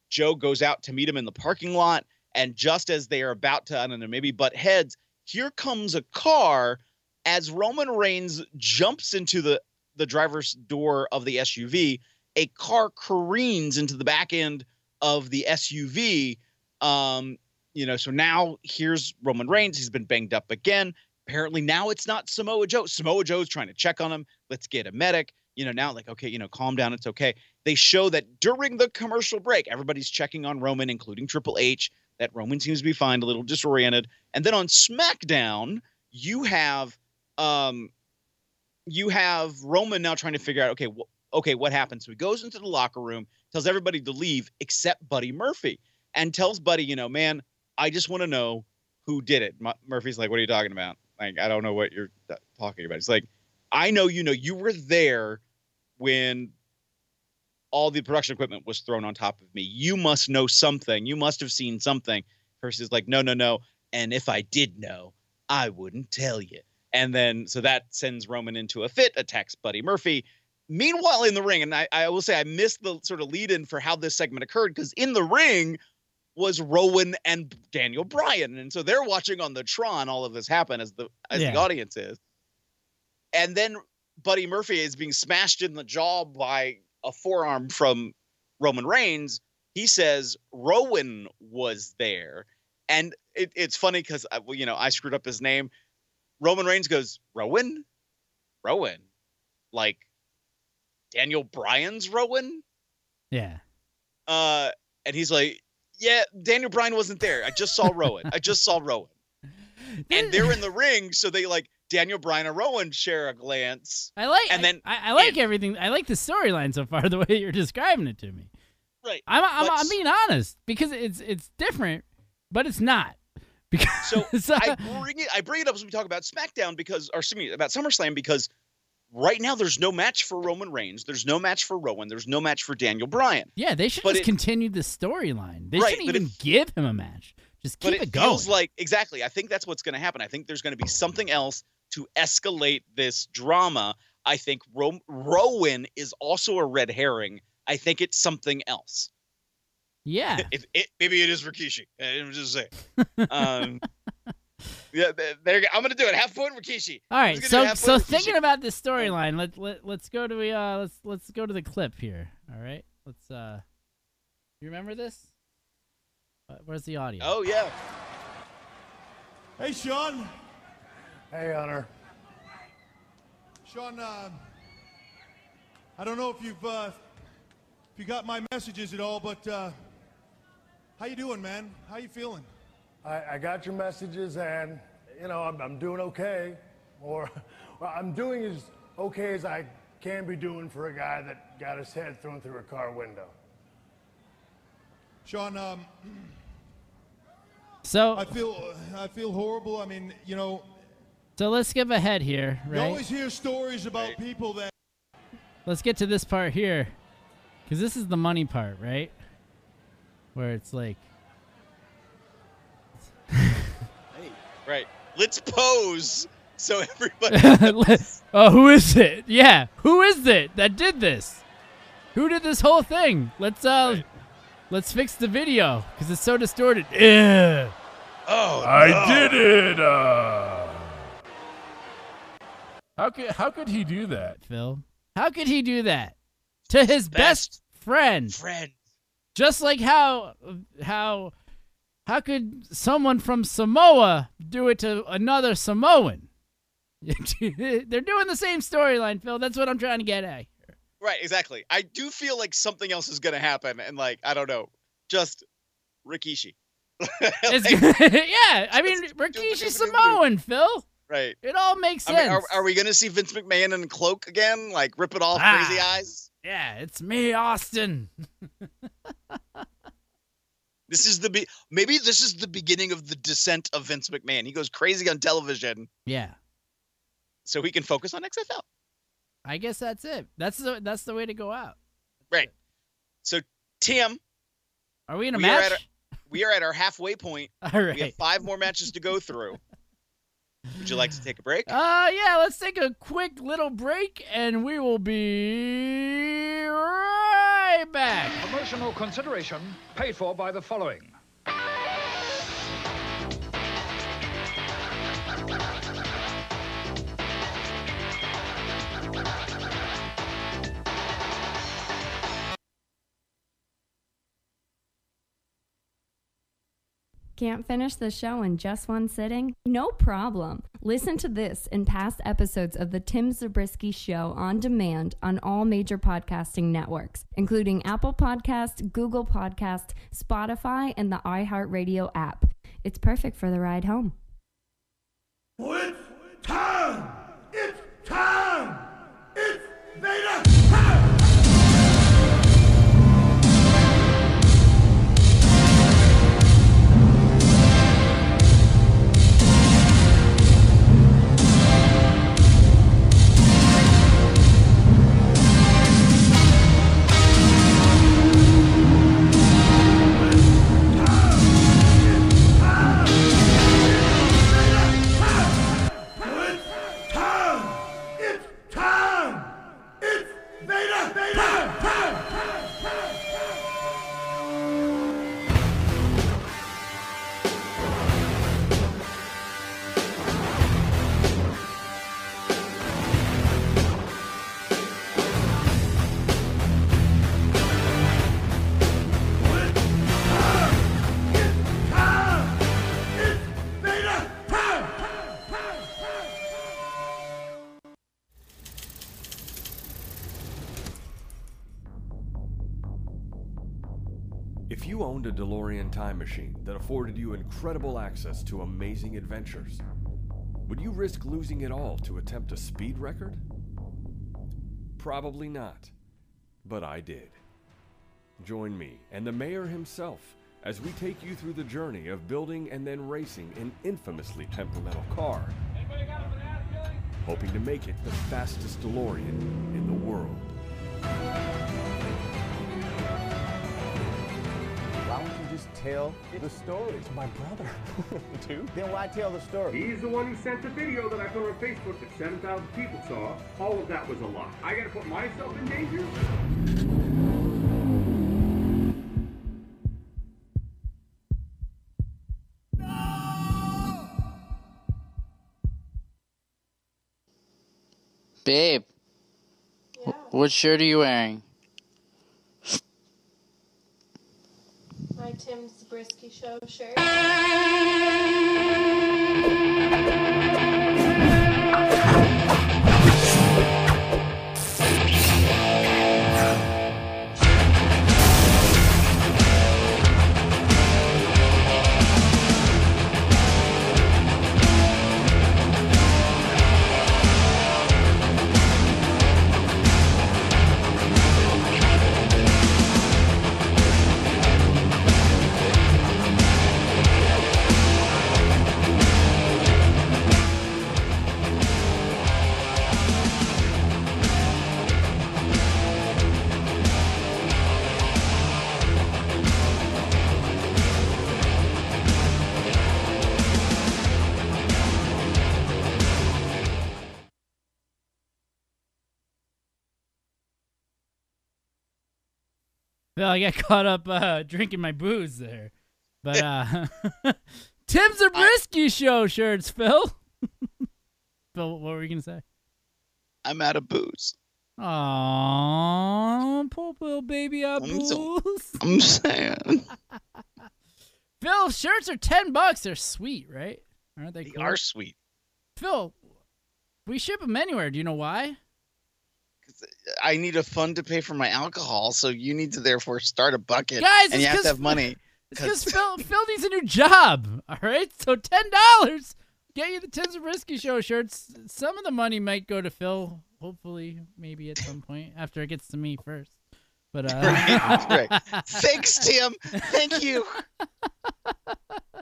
Joe goes out to meet him in the parking lot, and just as they are about to, I don't know, maybe butt heads, here comes a car. As Roman Reigns jumps into the the driver's door of the SUV, a car careens into the back end of the SUV. Um, you know, so now here's Roman Reigns. He's been banged up again. Apparently now it's not Samoa Joe. Samoa Joe's trying to check on him. Let's get a medic. You know, now like, okay, you know, calm down. It's okay. They show that during the commercial break, everybody's checking on Roman, including Triple H, that Roman seems to be fine, a little disoriented. And then on SmackDown, you have um you have Roman now trying to figure out, okay, okay, what happened? So he goes into the locker room, tells everybody to leave except Buddy Murphy, and tells Buddy, you know, man, I just want to know who did it. Mu- Murphy's like, what are you talking about? Like, I don't know what you're t- talking about. It's like, I know you know you were there when all the production equipment was thrown on top of me. You must know something. You must have seen something. Percy's like, no, no, no. And if I did know, I wouldn't tell you. And then so that sends Roman into a fit, attacks Buddy Murphy. Meanwhile, in the ring, and I, I will say I missed the sort of lead in for how this segment occurred because in the ring was Rowan and Daniel Bryan. And so they're watching on the Tron all of this happen as the as Yeah. the audience is. And then Buddy Murphy is being smashed in the jaw by a forearm from Roman Reigns. He says Rowan was there. And it, it's funny because well, you know I screwed up his name. Roman Reigns goes Rowan, Rowan, like Daniel Bryan's Rowan. Yeah. Uh, and he's like, yeah, Daniel Bryan wasn't there. I just saw Rowan. I just saw Rowan. And they're in the ring, so they like Daniel Bryan and Rowan share a glance. I like and then I, I like in. everything. I like the storyline so far. <laughs> The way you're describing it to me. Right. I'm I'm, I'm being honest because it's it's different, but it's not. <laughs> Because So I uh, bring it I bring it up as we talk about SmackDown because or excuse me, about SummerSlam because right now there's no match for Roman Reigns, there's no match for Rowan, there's no match for Daniel Bryan. yeah, they should but just it- continue the storyline. They Right, shouldn't even it- give him a match. Just keep but it, it, going. feels like exactly. I think that's what's going to happen. I think there's going to be something else to escalate this drama. I think Ro- Rowan is also a red herring. I think it's something else. yeah. <laughs> If it, maybe it is Rikishi. I'm just saying. <laughs> Um, yeah, there- there. you go. I'm going to do it. Half point Rikishi. All I'm right, just gonna do so so point Rikishi. thinking about this storyline, let let let's go to uh let's let's go to the clip here. All right, let's uh, you remember this? Uh, where's the audio? Oh yeah. Hey, Sean. Hey, Hunter. Sean, um, I don't know if you've uh, if you got my messages at all, but uh, how you doing, man? How you feeling? I, I got your messages and, you know, I'm, I'm doing okay. Or <laughs> well, I'm doing as okay as I can be doing for a guy that got his head thrown through a car window. Sean, um, So I feel I feel horrible. I mean, you know, so let's skip ahead here, right? you always hear stories about people that Let's get to this part here, because this is the money part, right? Where it's like, Right. Let's pose so everybody. <laughs> oh, who is it? Yeah, who is it that did this? Who did this whole thing? Let's uh, let's fix the video because it's so distorted. Ugh. oh, I did it. Uh... How could how could he do that? Phil, how could he do that to his best, Best friend? friend. Just like how how how could someone from Samoa do it to another Samoan? <laughs> They're doing the same storyline, Phil. That's what I'm trying to get at. Right, exactly. I do feel like something else is gonna happen, and like I don't know, just Rikishi. <laughs> Like, <laughs> yeah, I mean, Rikishi Samoan, Phil. right. It all makes I sense. mean, are, are we gonna see Vince McMahon in a cloak again, like ripping off Ah. crazy eyes? yeah, it's me, Austin. This is the be- maybe this is the beginning of the descent of Vince McMahon. He goes crazy on television, Yeah, so he can focus on XFL. I guess that's it. That's the that's the way to go out. Right. So Tim, Are we in a We are match? at we are at our halfway point. <laughs> All We have five more matches to go through. <laughs> Would you like to take a break? Uh, yeah. Let's take a quick little break, and we will be right back. Promotional consideration paid for by the following. Can't finish the show in just one sitting? No problem. Listen to this and past episodes of The Tim Zabriskie Show on demand on all major podcasting networks, including Apple Podcast, Google Podcast, Spotify, and the iHeartRadio app. It's perfect for the ride home. It's time! It's time! DeLorean time machine that afforded you incredible access to amazing adventures, would you risk losing it all to attempt a speed record? Probably not. But I did. Join me and the mayor himself as we take you through the journey of building and then racing an infamously temperamental car, hoping to make it the fastest DeLorean in the world. Just tell the story? It's my brother. <laughs> Dude. Then why tell the story? He's the one who sent the video that I put on Facebook that 7,000 people saw. All of that was a lie. I gotta put myself in danger? Babe, wh- what shirt are you wearing? Tim Zabriskie Show shirt. Well, I got <laughs> caught up uh, drinking my booze there. But uh <laughs> Tim Zabriskie show shirts, Phil. <laughs> Phil, what were you gonna say? I'm out of booze. Aww, poor little baby out I'm so- booze. I'm sad. Phil, shirts are ten bucks. They're sweet, right? Aren't they? They cool? are sweet. Phil, We ship them anywhere. Do you know why? I need a fund to pay for my alcohol, so you need to therefore start a bucket. Guys, and you have to have money. It's because Phil, Phil needs a new job. All right, so ten dollars get you the Tim Zabriskie Show shirts. Some of the money might go to Phil. Hopefully, maybe at some point after it gets to me first. But uh, <laughs> Right, right. <laughs> Thanks, Tim. Thank you. <laughs>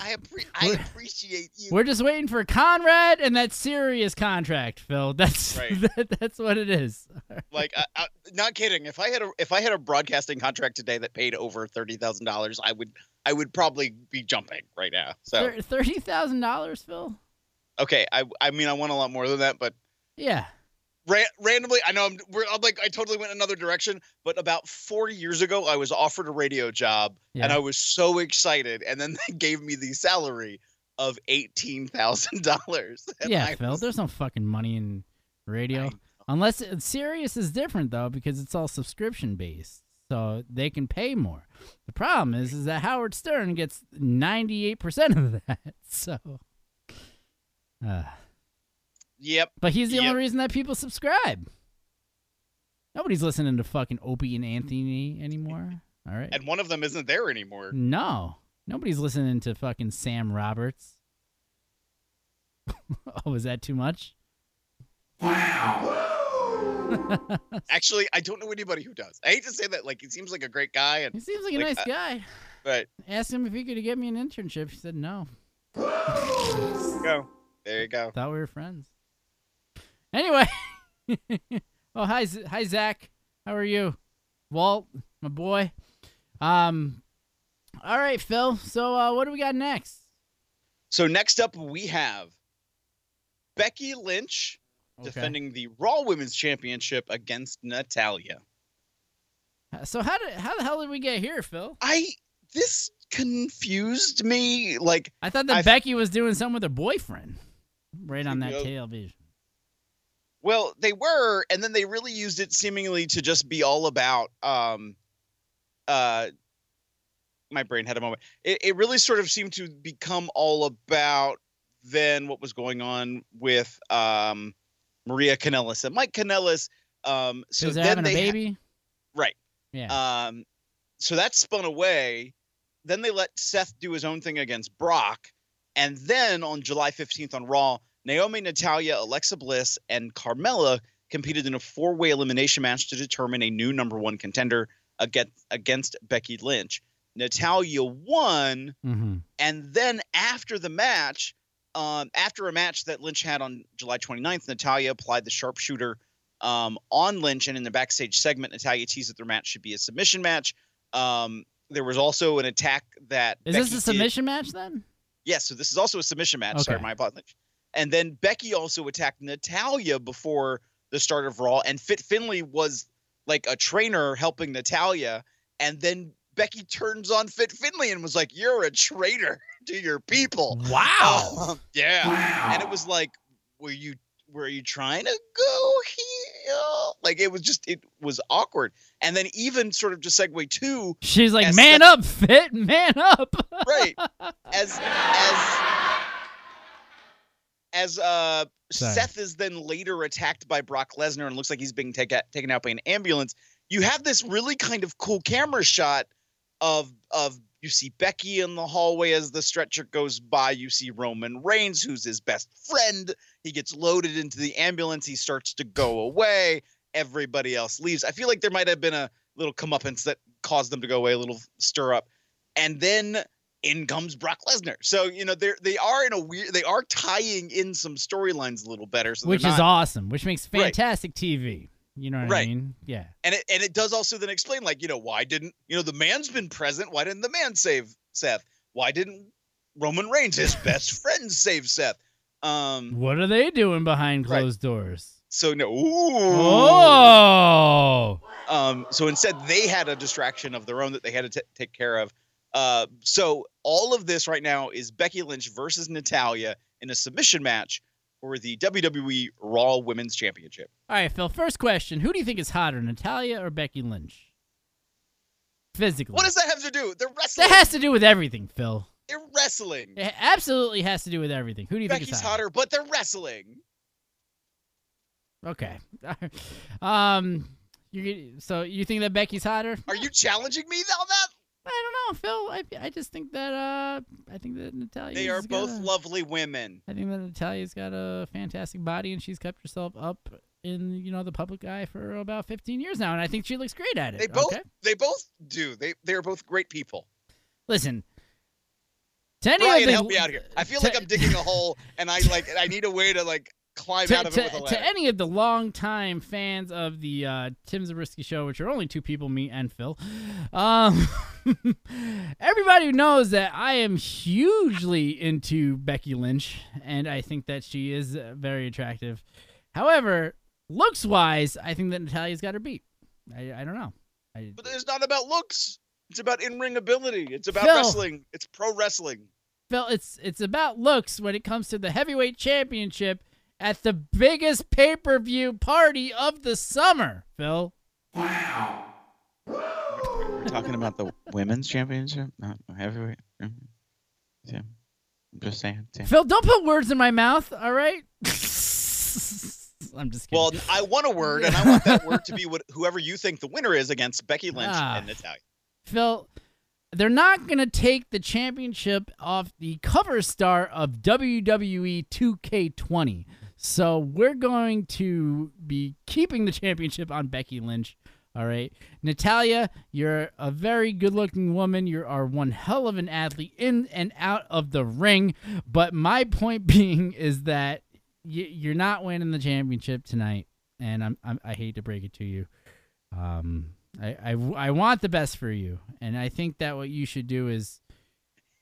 I, appre- I appreciate you. We're just waiting for Conrad and that Sirius contract, Phil. That's Right. <laughs> that, that's what it is. <laughs> like, I, I, not kidding. If I had a if I had a broadcasting contract today that paid over thirty thousand dollars, I would I would probably be jumping right now. So Thirty thousand dollars, Phil. okay, I I mean I want a lot more than that, but Yeah. Ra- randomly, I know I'm, we're, I'm like I totally went another direction, but about four years ago, I was offered a radio job, and I was so excited, and then <laughs> they gave me the salary of eighteen thousand dollars. <laughs> Yeah, Phil. There's no fucking money in radio unless it, Sirius is different though because it's all subscription based, so they can pay more. The problem is, is that Howard Stern gets 98 percent of that. <laughs> So, uh, Yep. but he's the Yep. only reason that people subscribe. Nobody's listening to fucking Opie and Anthony anymore. All right. And one of them isn't there anymore. No, nobody's listening to fucking Sam Roberts. <laughs> oh, is that too much? Wow. <laughs> Actually, I don't know anybody who does. I hate to say that. Like, he seems like a great guy, and He seems like a nice uh, guy. But Asked him if he could get me an internship. He said no. go there, you go. Thought we were friends. Anyway. <laughs> oh hi Z- hi Zach. How are you? Walt, my boy. Um. All right, Phil. So uh, what do we got next? So next up, we have Becky Lynch Okay. defending the Raw Women's Championship against Natalya. So how did how the hell did we get here, Phil? I this confused me. Like I thought that I- Becky was doing something with her boyfriend, right on that television. Well, they were, and then they really used it seemingly to just be all about um uh my brain had a moment. It it really sort of seemed to become all about then what was going on with um Maria Kanellis and Mike Kanellis. Um so then they a ha- baby. right. Yeah. Um, so that spun away. Then they let Seth do his own thing against Brock. And then on July 15th on Raw, Naomi, Natalya, Alexa Bliss, and Carmella competed in a four way elimination match to determine a new number one contender against, against Becky Lynch. Natalya won. Mm-hmm. And then after the match, um, after a match that Lynch had on July 29th, Natalya applied the sharpshooter um, on Lynch. And in the backstage segment, Natalya teased that their match should be a submission match. Um, there was also an attack that. Is Becky this a did- submission match then? Yes, so this is also a submission match. Sorry, my apologies. And then Becky also attacked Natalya before the start of Raw, and Fit Finlay was like a trainer helping Natalya, and then Becky turns on Fit Finlay and was like, "You're a traitor <laughs> to your people." Wow. Um, yeah. And it was like, were you were you trying to go here? Like it was just it was awkward. And then even sort of to segue to She's like, man Seth- up, fit, man up. right as as as uh Sorry. Seth is then later attacked by Brock Lesnar and looks like he's being take, taken out by an ambulance. You have this really kind of cool camera shot of of you see Becky in the hallway as the stretcher goes by. You see Roman Reigns, who's his best friend. He gets loaded into the ambulance. He starts to go away. Everybody else leaves. I feel like there might have been a little comeuppance that caused them to go away, a little stir up. And then in comes Brock Lesnar. So, you know, they're they are in a weird they are tying in some storylines a little better. So which they're is awesome, which makes Right. fantastic TV. You know what I Right. mean? Yeah. and it and it does also then explain like you know why didn't you know the man's been present why didn't the man save seth why didn't roman reigns his best <laughs> friend save seth um What are they doing behind Right. closed doors? so no ooh. Oh. um so instead they had a distraction of their own that they had to t- take care of uh so all of this right now is becky lynch versus natalya in a submission match for the wwe raw women's championship All right, Phil. First question: Who do you think is hotter, Natalya or Becky Lynch? Physically. what does that have to do they're wrestling that has to do with everything, Phil. they're wrestling It absolutely has to do with everything. Who do you think becky's is hotter? hotter but they're wrestling Okay. <laughs> um, you so you think that Becky's hotter? Are you challenging me on that? I don't know, Phil. I, I just think that uh I think that Natalya. They are both lovely women. I think that Natalya's got a fantastic body and she's kept herself up in you know the public eye for about 15 years now, and I think she looks great at it. They both okay? they both do. They they are both great people. Listen. To Brian, the, help me out here. I feel to- like I'm digging a hole, and I like I need a way to like climb to, out of to, it with a to any of the longtime fans of the uh, Tim Zabriskie show, which are only two people, me and Phil, um, <laughs> everybody knows that I am hugely into Becky Lynch, and I think that she is uh, very attractive. However, looks wise, I think that Natalya's got her beat. I, I don't know. I, But it's not about looks. It's about in-ring ability. It's about Phil. wrestling. It's pro wrestling. Phil, it's it's about looks when it comes to the heavyweight championship at the biggest pay per view party of the summer. Phil. Wow. We're talking about the women's championship, not heavyweight. Yeah. I'm just saying. Tim. Phil, don't put words in my mouth. All right. <laughs> I'm just kidding. Well, I want a word, and I want that word to be what whoever you think the winner is against Becky Lynch Ah. and Natalya. Phil, they're not going to take the championship off the cover star of WWE 2K20. So we're going to be keeping the championship on Becky Lynch. All right. Natalya, you're a very good looking woman. You are one hell of an athlete in and out of the ring. But my point <laughs> being is that you're not winning the championship tonight. And I'm, I'm, I hate to break it to you. Um, I, I, I want the best for you, and I think that what you should do is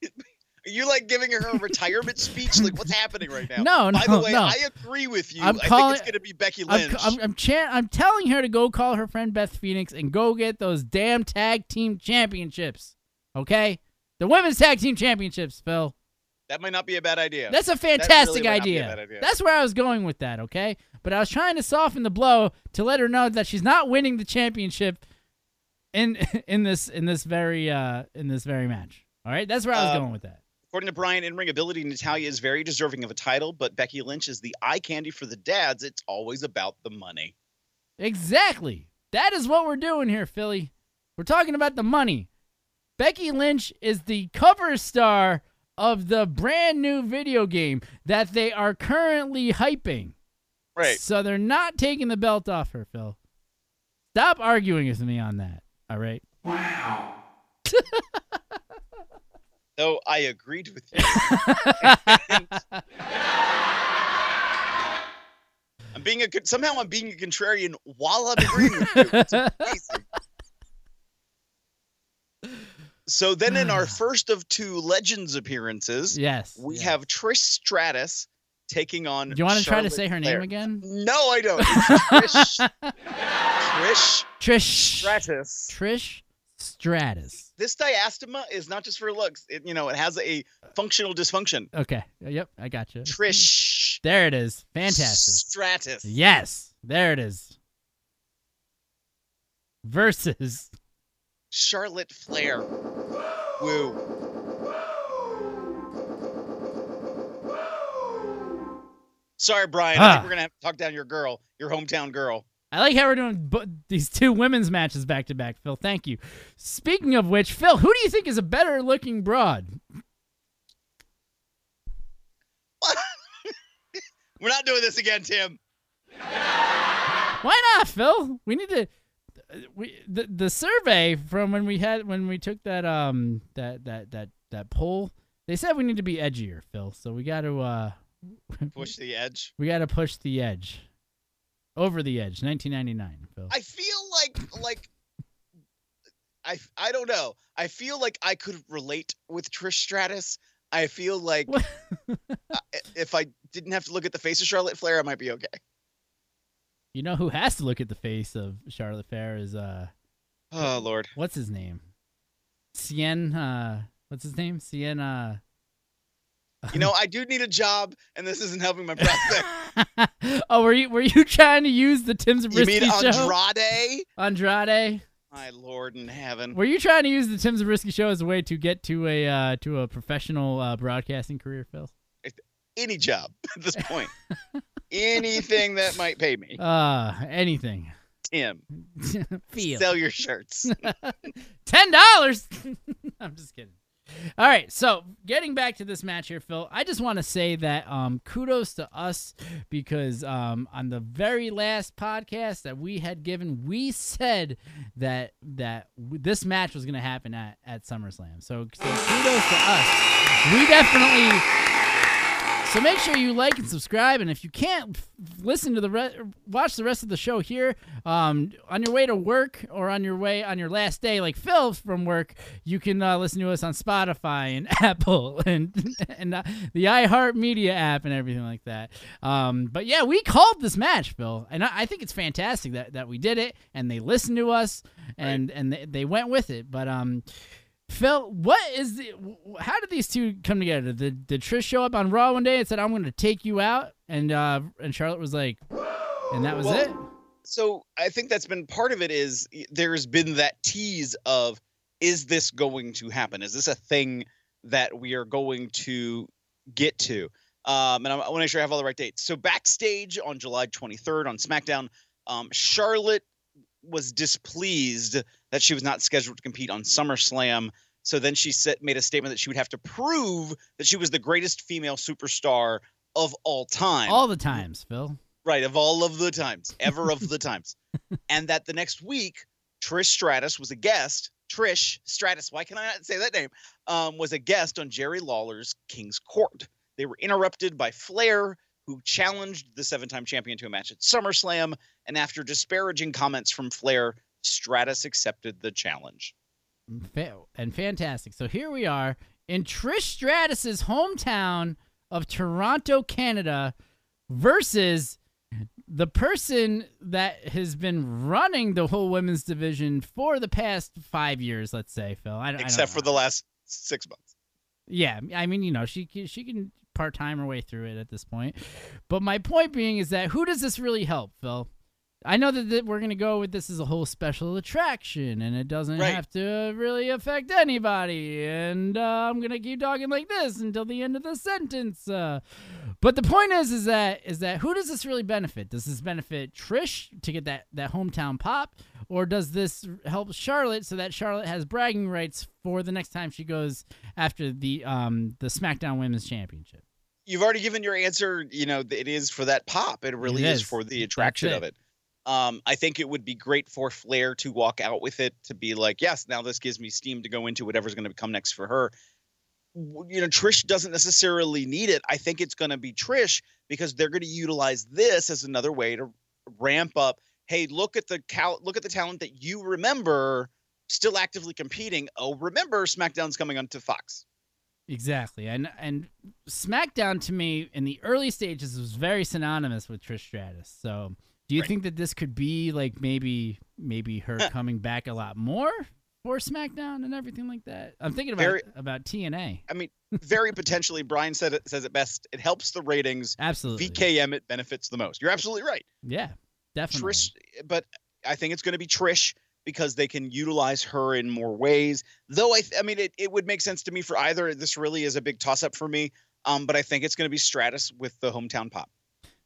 <laughs> Are you like giving her a retirement speech? Like what's happening right now? No, By the way, no. I agree with you. I'm I calling- think it's going to be Becky I'm, Lynch. I'm, I'm, chan- I'm telling her to go call her friend Beth Phoenix and go get those damn tag team championships. Okay, the women's tag team championships, Phil. that might not be a bad idea. That's a That really fantastic be a idea. bad idea. That's where I was going with that. Okay, but I was trying to soften the blow to let her know that she's not winning the championship in <laughs> in this in this very uh in this very match. All right, that's where I was Um, going with that. According to Brian, in ring ability, Natalya is very deserving of a title, but Becky Lynch is the eye candy for the dads. It's always about the money. Exactly. That is what we're doing here, Philly. We're talking about the money. Becky Lynch is the cover star of the brand new video game that they are currently hyping. Right. So they're not taking the belt off her, Phil. Stop arguing with me on that. All right. <laughs> Though I agreed with you. I'm being a somehow I'm being a contrarian while I'm agreeing with you. It's amazing. So then, in our <sighs> first of two Legends appearances, Yes. we have Trish Stratus taking on. Do you want to try to say her Flair. name again? No, I don't. Trish. Trish <laughs> Trish Stratus. Trish Stratus. This diastema is not just for looks. It, you know, it has a functional dysfunction. Okay. Yep, I got you. Trish There it is. Fantastic. Stratus. Yes, there it is. Versus Charlotte Flair. Woo. Sorry, Brian. I Ah. think we're gonna have to talk down your girl, your hometown girl. I like how we're doing these two women's matches back to back, Phil. Thank you. Speaking of which, Phil, who do you think is a better looking broad? <laughs> We're not doing this again, Tim. Why not, Phil? We need to. We the the survey from when we had when we took that um that that that that poll. They said we need to be edgier, Phil. So we got to uh Push the edge. <laughs> we got to push the edge, over the edge. 1999, Phil. I feel like like I I don't know. I feel like I could relate with Trish Stratus. I feel like I- if I didn't have to look at the face of Charlotte Flair, I might be okay. You know who has to look at the face of Charlotte Flair is uh Oh Lord. what's his name? Cien uh what's his name? Cien uh You know, I do need a job, and this isn't helping my prospect. <laughs> Oh, were you were you trying to use the Tim you Zabriskie mean show? Andrade? Andrade? My Lord in heaven. Were you trying to use the Tim Zabriskie show as a way to get to a uh to a professional uh broadcasting career, Phil? Any job <laughs> at this point. anything that might pay me. Uh, anything. Tim, <laughs> Feel. sell your shirts. Ten dollars. I'm just kidding. All right, so getting back to this match here, Phil, I just want to say that um, kudos to us because um, on the very last podcast that we had given, we said that that w- this match was going to happen at, at SummerSlam. So, so kudos to us. We definitely. So make sure you like and subscribe, and if you can't listen to the re- watch the rest of the show here, um, on your way to work or on your way on your last day, like Phil from work, you can uh, listen to us on Spotify and <laughs> Apple and and uh, the iHeartMedia app and everything like that. Um, but yeah, we called this match, Phil, and I, I think it's fantastic that, that we did it and they listened to us and and they, they went with it. But um. Phil, what is the? How did these two come together? Did, did Trish show up on Raw one day and said, "I'm going to take you out," and uh, and Charlotte was like, and that was Well, it. So I think that's been part of it is there's been that tease of is this going to happen? Is this a thing that we are going to get to? Um, and I, I want to make sure I have all the right dates. So backstage on July 23rd on SmackDown, um, Charlotte was displeased that she was not scheduled to compete on SummerSlam. So then she said, made a statement that she would have to prove that she was the greatest female superstar of all time. All the times, Phil. Right, of all of the times, ever of the <laughs> times. And that the next week, Trish Stratus was a guest. Trish Stratus, why can I not say that name? Um, was a guest on Jerry Lawler's King's Court. They were interrupted by Flair, who challenged the seven time champion to a match at SummerSlam. And after disparaging comments from Flair, Stratus accepted the challenge. And fantastic. So here we are in Trish Stratus's hometown of Toronto, Canada, versus the person that has been running the whole women's division for the past five years. Let's say, Phil. I, don't- I don't Except for the last six months. Yeah, I mean, you know, she she can part time her way through it at this point. But my point being is that who does this really help, Phil? I know that, that we're gonna go with this as a whole special attraction, and it doesn't Right. have to really affect anybody. And uh, I'm gonna keep talking like this until the end of the sentence. Uh, but the point is, is that is that who does this really benefit? Does this benefit Trish to get that that hometown pop, or does this help Charlotte so that Charlotte has bragging rights for the next time she goes after the um the SmackDown Women's Championship? You've already given your answer. You know, it is for that pop. It really It is. is. for the attraction it. of it. Um, I think it would be great for Flair to walk out with it to be like, yes, now this gives me steam to go into whatever's going to come next for her. You know, Trish doesn't necessarily need it. I think it's going to be Trish because they're going to utilize this as another way to ramp up. Hey, look at the cal- look at the talent that you remember still actively competing. Oh, remember SmackDown's coming onto Fox. Exactly, and and SmackDown to me in the early stages was very synonymous with Trish Stratus. So, do you think that this could be like maybe maybe her coming back a lot more for SmackDown and everything like that? I'm thinking about Very- about TNA. I mean, very potentially. Brian said it says it best. It helps the ratings. Absolutely. VKM it benefits the most. You're absolutely right. Yeah, definitely. Trish, but I think it's going to be Trish because they can utilize her in more ways. Though I, th- I mean, it, it would make sense to me for either. This really is a big toss up for me. Um, but I think it's going to be Stratus with the hometown pop.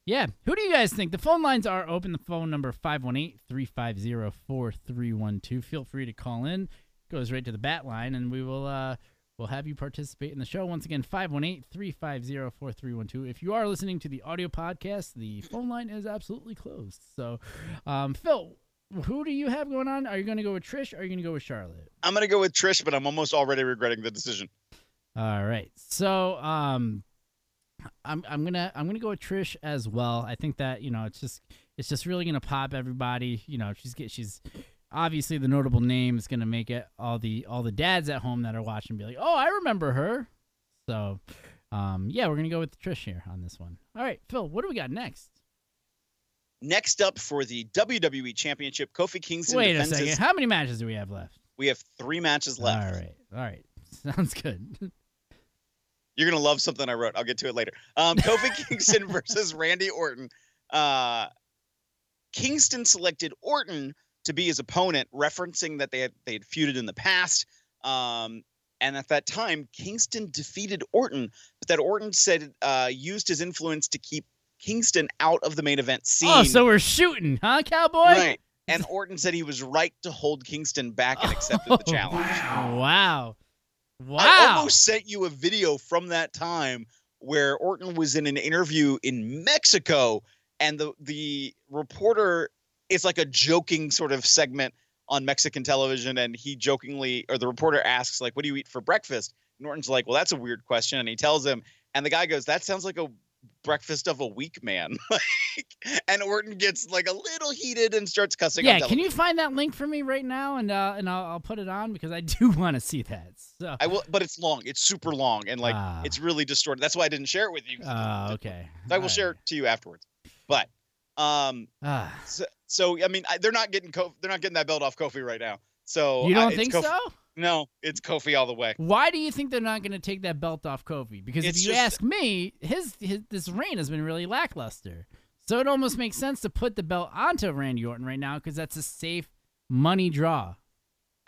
Yeah. Who do you guys think? The phone lines are open. The phone number 518-350-4312. Feel free to call in. Goes right to the bat line and we will uh we'll have you participate in the show. Once again, 518-350-4312. If you are listening to the audio podcast, the phone line is absolutely closed. So, um Phil, who do you have going on? Are you going to go with Trish or are you going to go with Charlotte? I'm going to go with Trish, but I'm almost already regretting the decision. All right. So, um I'm I'm going to I'm to go with Trish as well. I think that, you know, it's just it's just really going to pop everybody, you know, she's get she's obviously the notable name is going to make it all the all the dads at home that are watching be like, "Oh, I remember her." So, um yeah, we're going to go with Trish here on this one. All right, Phil, what do we got next? Next up for the WWE Championship, Kofi Kingston Wait a second. How many matches do we have left? We have three matches left. All right. All right. <laughs> Sounds good. You're gonna love something I wrote. I'll get to it later. Um, <laughs> Kofi Kingston versus Randy Orton. Uh, Kingston selected Orton to be his opponent, referencing that they had they had feuded in the past. Um, and at that time, Kingston defeated Orton, but that Orton said uh, used his influence to keep Kingston out of the main event scene. Oh, so we're shooting, huh, cowboy? right. And Orton said he was right to hold Kingston back and accepted the <laughs> challenge. Wow. Wow. I almost sent you a video from that time where Orton was in an interview in Mexico, and the the reporter it's like a joking sort of segment on Mexican television, and he jokingly or the reporter asks like, "What do you eat for breakfast?" And Orton's like, "Well, that's a weird question," and he tells him, and the guy goes, "That sounds like a breakfast of a weak man." <laughs> Like, and Orton gets like a little heated and starts cussing. Yeah, can you find that link for me right now, and uh, and I'll, I'll put it on because I <laughs> do want to see that. So. I will, but it's long. It's super long, and like Ah. it's really distorted. That's why I didn't share it with you. Oh, okay. So I will share it to you afterwards. But um, Ah. so, so I mean, I, they're not getting Kofi, they're not getting that belt off Kofi right now. So You uh, don't it's think Kofi- so? No, it's Kofi all the way. Why do you think they're not going to take that belt off Kofi? Because It's if you just- ask me, his, his this reign has been really lackluster. So it almost makes sense to put the belt onto Randy Orton right now because that's a safe money draw.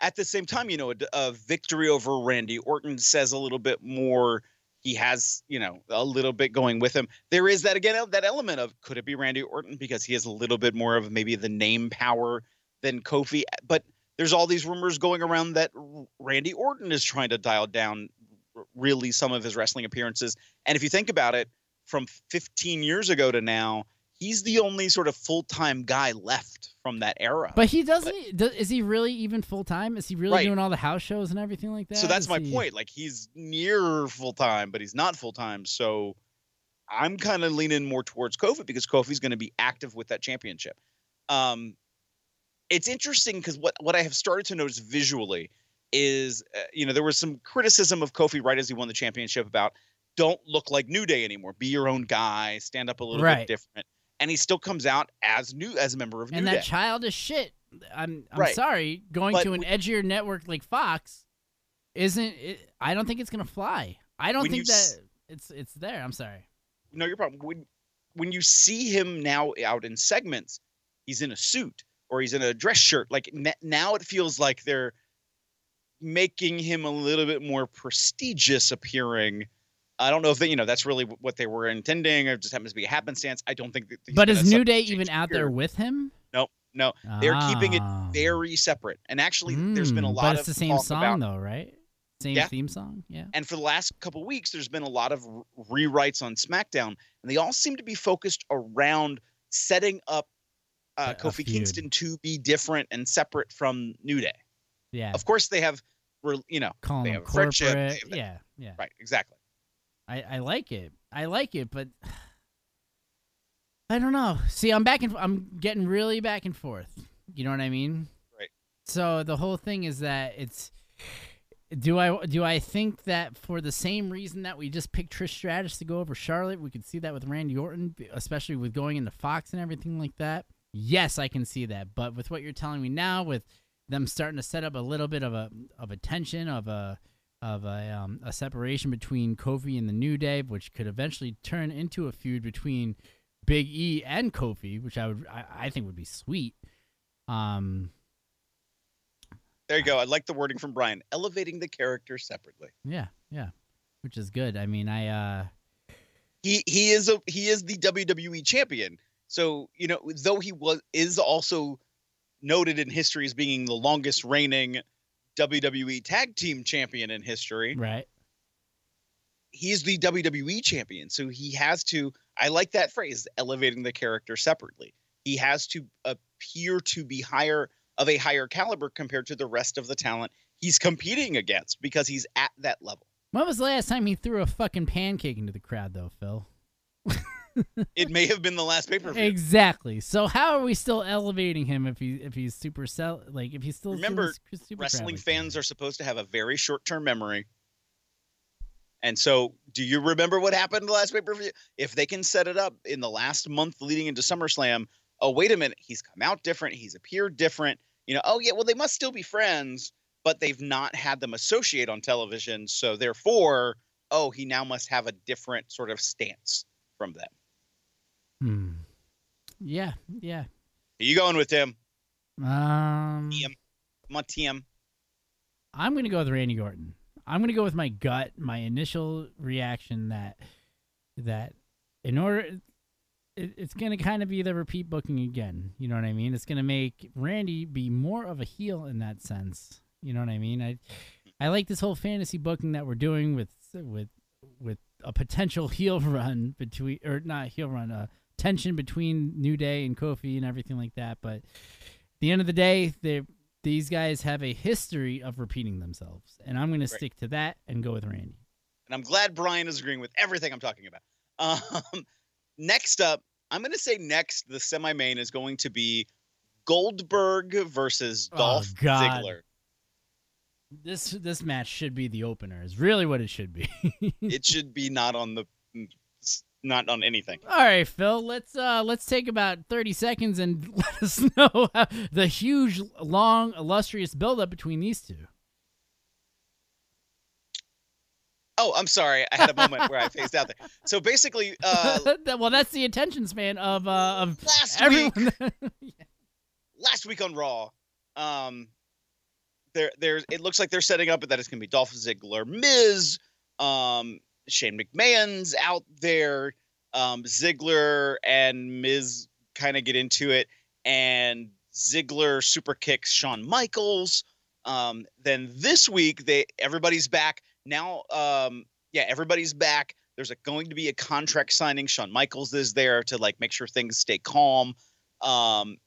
At the same time, you know, a, a victory over Randy Orton says a little bit more. He has, you know, a little bit going with him. There is that again, that element of could it be Randy Orton because he has a little bit more of maybe the name power than Kofi. But there's all these rumors going around that Randy Orton is trying to dial down really some of his wrestling appearances. And if you think about it, from 15 years ago to now, he's the only sort of full time guy left from that era. But he doesn't. do- is he really even full time? Is he really Right. doing all the house shows and everything like that? so that's Is my he- point. Like he's near full time, but he's not full time. So I'm kind of leaning more towards Kofi because Kofi's going to be active with that championship. Um, it's interesting because what what I have started to notice visually is, uh, you know, there was some criticism of Kofi right as he won the championship about don't look like New Day anymore. Be your own guy. Stand up a little Right. bit different. And he still comes out as new as a member of New Day. And that childish shit. I'm I'm Right. sorry. Going But to an edgier network like Fox isn't. It, I don't think it's gonna fly. I don't think you s- that it's it's there. I'm sorry. no, your problem. When when you see him now out in segments, he's in a suit or he's in a dress shirt. Like n- now, it feels like they're making him a little bit more prestigious appearing. I don't know if they, you know, that's really what they were intending, or just happens to be a happenstance. I don't think that. But is New Day even out there with him? No, no, they're keeping it Ah. very separate. And actually, there's been a Mm, lot But of it's the same song about, though, right? Same Yeah. theme song. Yeah. And for the last couple weeks, there's been a lot of rewrites on SmackDown, and they all seem to be focused around setting up uh, A- Kofi. Kingston to be different and separate from New Day. Yeah. Of course, they have, you know, Calling they have a friendship. they have Yeah. Yeah. Right. Exactly. I, I like it. I like it, but I don't know. See, I'm back and I'm getting really back and forth. You know what I mean? Right. So the whole thing is that it's do I do I think that for the same reason that we just picked Trish Stratus to go over Charlotte, we could see that with Randy Orton, especially with going into Fox and everything like that. Yes, I can see that. But with what you're telling me now, with them starting to set up a little bit of a of a tension of a of a um, a separation between Kofi and the New Day, which could eventually turn into a feud between Big E and Kofi, which I would I, I think would be sweet. Um, There you go. I like the wording from Brian. Elevating the character separately. yeah, yeah, which is good. I mean, I uh, He he is a he is the WWE champion. So you know, though he was is also noted in history as being the longest reigning WWE Tag Team Champion in history. right. He is the WWE champion, so he has to. I like that phrase, elevating the character separately. He has to appear to be higher of a higher caliber compared to the rest of the talent he's competing against because he's at that level. When was the last time he threw a fucking pancake into the crowd, though, Phil? <laughs> It may have been the last pay per view. Exactly. So how are we still elevating him if he if he's super sell like if he's still Remember, super wrestling fans are supposed to have a very short term memory. And so, do you remember what happened the last pay per view? If they can set it up in the last month leading into SummerSlam, oh, wait a minute, he's come out different, he's appeared different. You know, oh, yeah, well, they must still be friends, but they've not had them associate on television. So, therefore, oh, he now must have a different sort of stance from them. Hmm. Yeah, yeah. Are you going with, Tim? Um, TM. Come on, TM. I'm gonna go with Randy Orton. I'm gonna go with my gut, my initial reaction that that in order it, it's gonna kind of be the repeat booking again. You know what I mean? It's gonna make Randy be more of a heel in that sense. You know what I mean? I I like this whole fantasy booking that we're doing with with with a potential <laughs> heel run between or not heel run, uh, tension between New Day and Kofi and everything like that. But at the end of the day, they these guys have a history of repeating themselves, and I'm gonna stick to that and go with Randy. and I'm glad Brian is agreeing with everything I'm talking about. Um, <laughs> next up, I'm going to say next the semi-main is going to be Goldberg versus Dolph Oh. Ziggler. This this match should be the opener. Is really what it should be. <laughs> it should be not on the not on anything. All right, Phil. Let's uh let's take about thirty seconds and <laughs> let us know the huge, long, illustrious buildup between these two. Oh, I'm sorry. I had a moment where I <laughs> phased out there. So basically, uh, <laughs> well, that's the attention span of uh of Last everyone. last week on Raw, um, there, there's it looks like they're setting up that it's going to be Dolph Ziggler, Miz, um, Shane McMahon's out there, um, Ziggler and Miz kind of get into it, and Ziggler super kicks Shawn Michaels. Um, then this week they everybody's back now. Um, yeah, everybody's back. There's a, going to be a contract signing. Shawn Michaels is there to like make sure things stay calm. Um,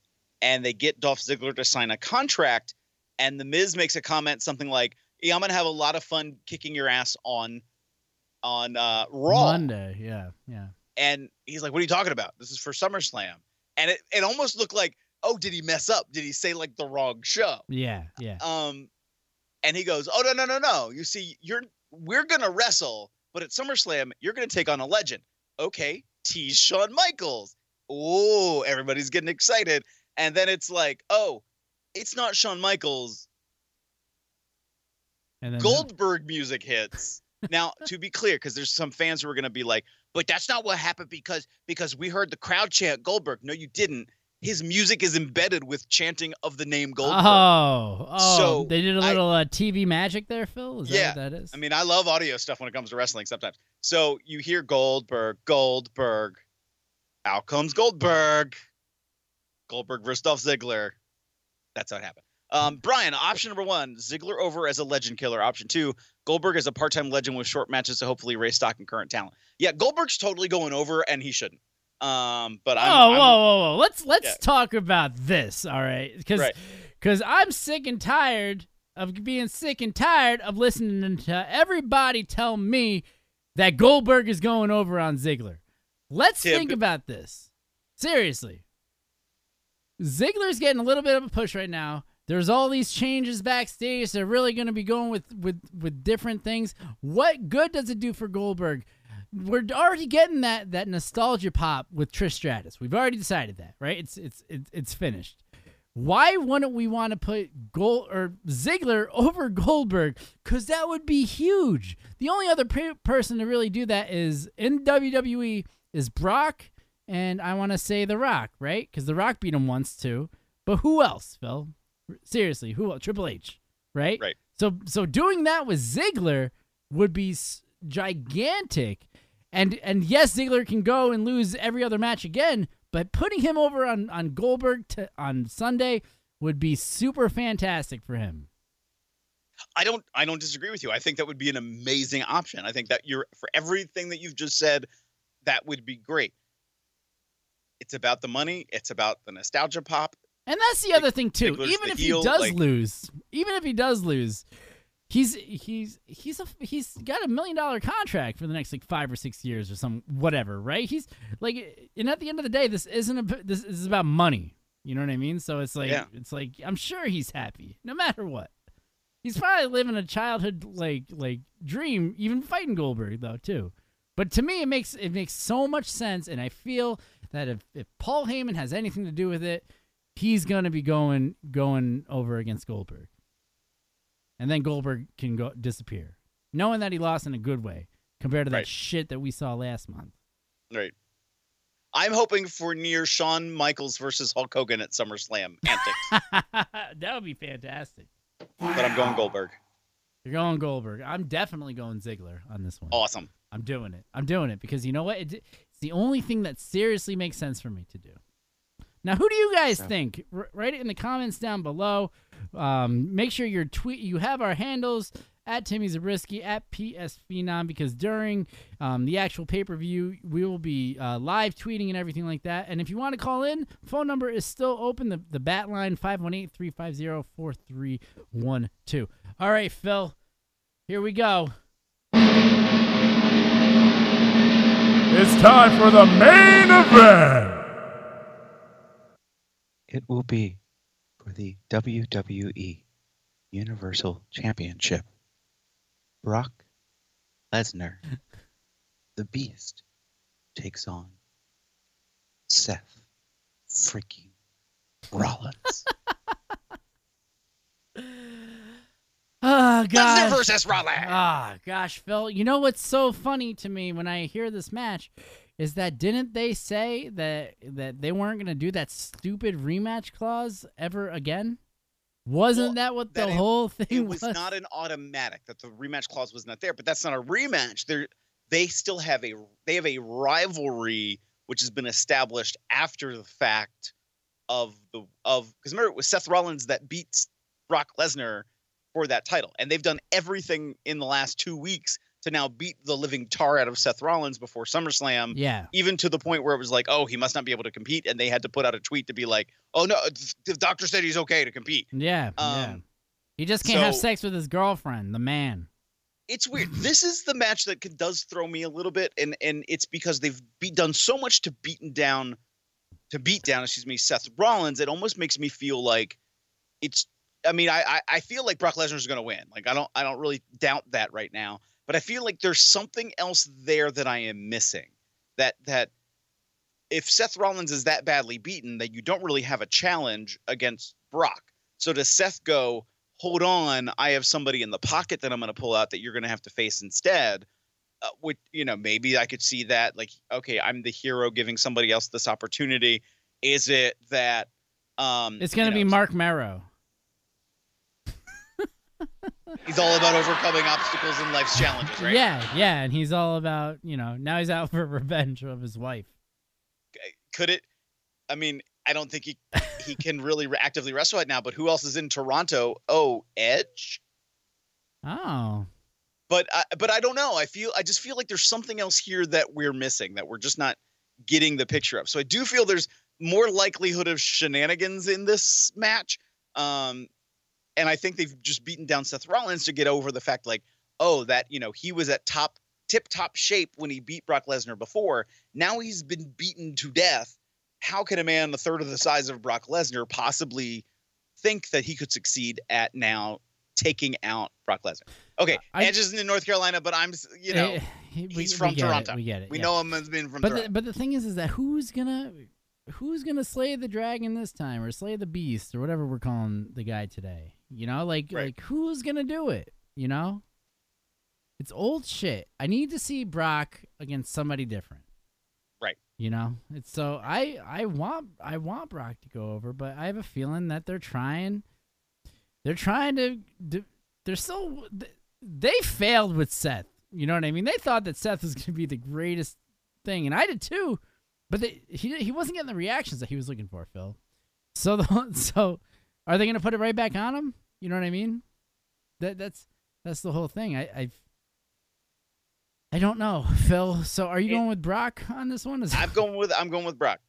and they get Dolph Ziggler to sign a contract. And the Miz makes a comment, something like, "Yeah, I'm gonna have a lot of fun kicking your ass on on uh, Raw." Monday, yeah, yeah. And he's like, "What are you talking about? This is for SummerSlam." And it, it almost looked like, "Oh, did he mess up? Did he say like the wrong show?" Yeah, yeah. Um, and he goes, "Oh no, no, no, no! You see, you're we're gonna wrestle, but at SummerSlam, you're gonna take on a legend. Okay, tease Shawn Michaels. Oh, everybody's getting excited, and then it's like, oh, it's not Shawn Michaels. And then Goldberg music hits. Now, to be clear, because there's some fans who are gonna be like, but that's not what happened because because we heard the crowd chant Goldberg. No, you didn't. His music is embedded with chanting of the name Goldberg. Oh, oh, So, they did a I- little uh, TV magic there, Phil. Is yeah, that what that is? I mean, I love audio stuff when it comes to wrestling sometimes. So you hear Goldberg, Goldberg, out comes Goldberg, Goldberg versus Dolph Ziggler. That's how it happened. Um, Brian, option number one, Ziggler over as a legend killer. Option two, Goldberg is a part-time legend with short matches to hopefully raise stock and current talent. Yeah, Goldberg's totally going over, and he shouldn't. Um, but I'm, oh, I'm- whoa, whoa, whoa! Let's let's Yeah. talk about this, all right? Because Right. I'm sick and tired of being sick and tired of listening to everybody tell me that Goldberg is going over on Ziggler. Let's Tim, think about this seriously. Ziggler's getting a little bit of a push right now. There's all these changes backstage. They're really going to be going with with with different things. What good does it do for Goldberg? We're already getting that that nostalgia pop with Trish Stratus. We've already decided that, right? It's it's it's, it's finished. Why wouldn't we want to put Gold or Ziggler <laughs> over Goldberg? Because that would be huge. The only other pe- person to really do that is in WWE is Brock, and I want to say The Rock, right? Because The Rock beat him once too. But who else, Phil? Seriously, who? Triple H, right? Right. So so doing that with Ziggler would be gigantic. And and yes, Ziggler can go and lose every other match again, but putting him over on on Goldberg to, on Sunday would be super fantastic for him. I don't I don't disagree with you. I think that would be an amazing option. I think that you're for everything that you've just said, that would be great. It's about the money, it's about the nostalgia pop. And that's the other thing too. Even if heel, he does like- lose, even if he does lose, he's he's he's a he's got a million dollar contract for the next like five or six years or some whatever, right? He's like, and at the end of the day, this isn't a this is about money. You know what I mean? So it's like Yeah. it's like I'm sure he's happy no matter what. He's probably living a childhood like like dream, even fighting Goldberg though too. But to me, it makes it makes so much sense, and I feel that if, if Paul Heyman has anything to do with it, he's gonna be going going over against Goldberg, and then Goldberg can go disappear, knowing that he lost in a good way compared to that Right. shit that we saw last month. Right. I'm hoping for near Shawn Michaels versus Hulk Hogan at SummerSlam antics, <laughs> that would be fantastic. but I'm going Goldberg. You're going Goldberg. I'm definitely going Ziggler on this one. Awesome. I'm doing it. I'm doing it because you know what? It's the only thing that seriously makes sense for me to do. Now, who do you guys think? R- write it in the comments down below. Um, make sure your tweet you have our handles at Timmy Zabriskie at PS Phenom because during um, the actual pay per view we will be uh, live tweeting and everything like that. And if you want to call in, phone number is still open. The the bat line 518-350-4312. All right, Phil. Here we go. It's time for the main event. It will be for the WWE Universal Championship. Brock Lesnar, the Beast, takes on Seth freaking Rollins. <laughs> Oh gosh. versus Rollins. Ah, gosh, Phil. You know what's so funny to me when I hear this match is that didn't they say that that they weren't going to do that stupid rematch clause ever again? Wasn't that what the that it- whole thing <laughs> It was not an automatic that the rematch clause was not there, but that's not a rematch. They they still have a they have a rivalry which has been established after the fact of the of because remember it was Seth Rollins that beats Brock Lesnar for that title, and they've done everything in the last two weeks to now beat the living tar out of Seth Rollins before SummerSlam. Yeah. Even to the point where it was like, oh, he must not be able to compete, and they had to put out a tweet to be like, oh no, the doctor said he's okay to compete. Yeah, yeah. Um, He just can't have sex with his girlfriend, the man. it's weird. This is the match that does throw me a little bit, and and it's because they've be, done so much to beaten down, to beat down, excuse me, Seth Rollins. It almost makes me feel like it's. I mean, I I, I feel like Brock Lesnar is going to win. Like I don't I don't really doubt that right now, but I feel like there's something else there that I am missing. That that if Seth Rollins is that badly beaten, that you don't really have a challenge against Brock. So does Seth go, hold on, I have somebody in the pocket that I'm going to pull out that you're going to have to face instead? Uh, which, you know, maybe I could see that. Like, okay, I'm the hero giving somebody else this opportunity. Is it that. Um, It's gonna be Mark Marrow. He's all about overcoming obstacles and life's challenges, right? Yeah, yeah, and he's all about you know now he's out <laughs> for revenge of his wife. Could it? I mean, I don't think he he <laughs> can really re- actively wrestle right now. But who else is in Toronto? Oh, Edge. Oh, but I, but I don't know. I feel I just feel like there's something else here that we're missing that we're just not getting the picture of. So I do feel there's more likelihood of shenanigans in this match. Um, and I think they've just beaten down Seth Rollins to get over the fact like, oh, that you know he was at top tip top shape when he beat Brock Lesnar before. Now he's been beaten to death. How can a man the third of the size of Brock Lesnar possibly think that he could succeed at now taking out Brock Lesnar? Okay, I- Edge isn't in North Carolina, but I'm you know Eh, we- he's we from it, Toronto. we get it, We yeah. know him as being from but Toronto. the, but the thing is, is that who's gonna who's gonna slay the dragon this time, or slay the beast, or whatever we're calling the guy today? You know, like like who's gonna do it? You know, it's old shit. I need to see Brock against somebody different. Right. You know, it's so I I want I want Brock to go over, but I have a feeling that they're trying. They're trying to. They're still. They failed with Seth. You know what I mean? They thought that Seth was <laughs> going to be the greatest thing, and I did too. But they, he he wasn't getting the reactions that he was looking for, Phil. So the, <laughs> so are they going to put it right back on him? You know what I mean? That that's that's the whole thing. I I've, I don't know, <laughs> Phil. So are you going with Brock on this one? Is I'm <laughs> going with I'm going with Brock.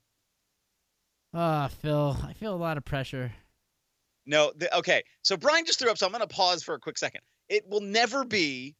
Ah, Phil, I feel a lot of pressure. No, the, okay. So Brian just threw up, so I'm going to pause for a quick second. It will never be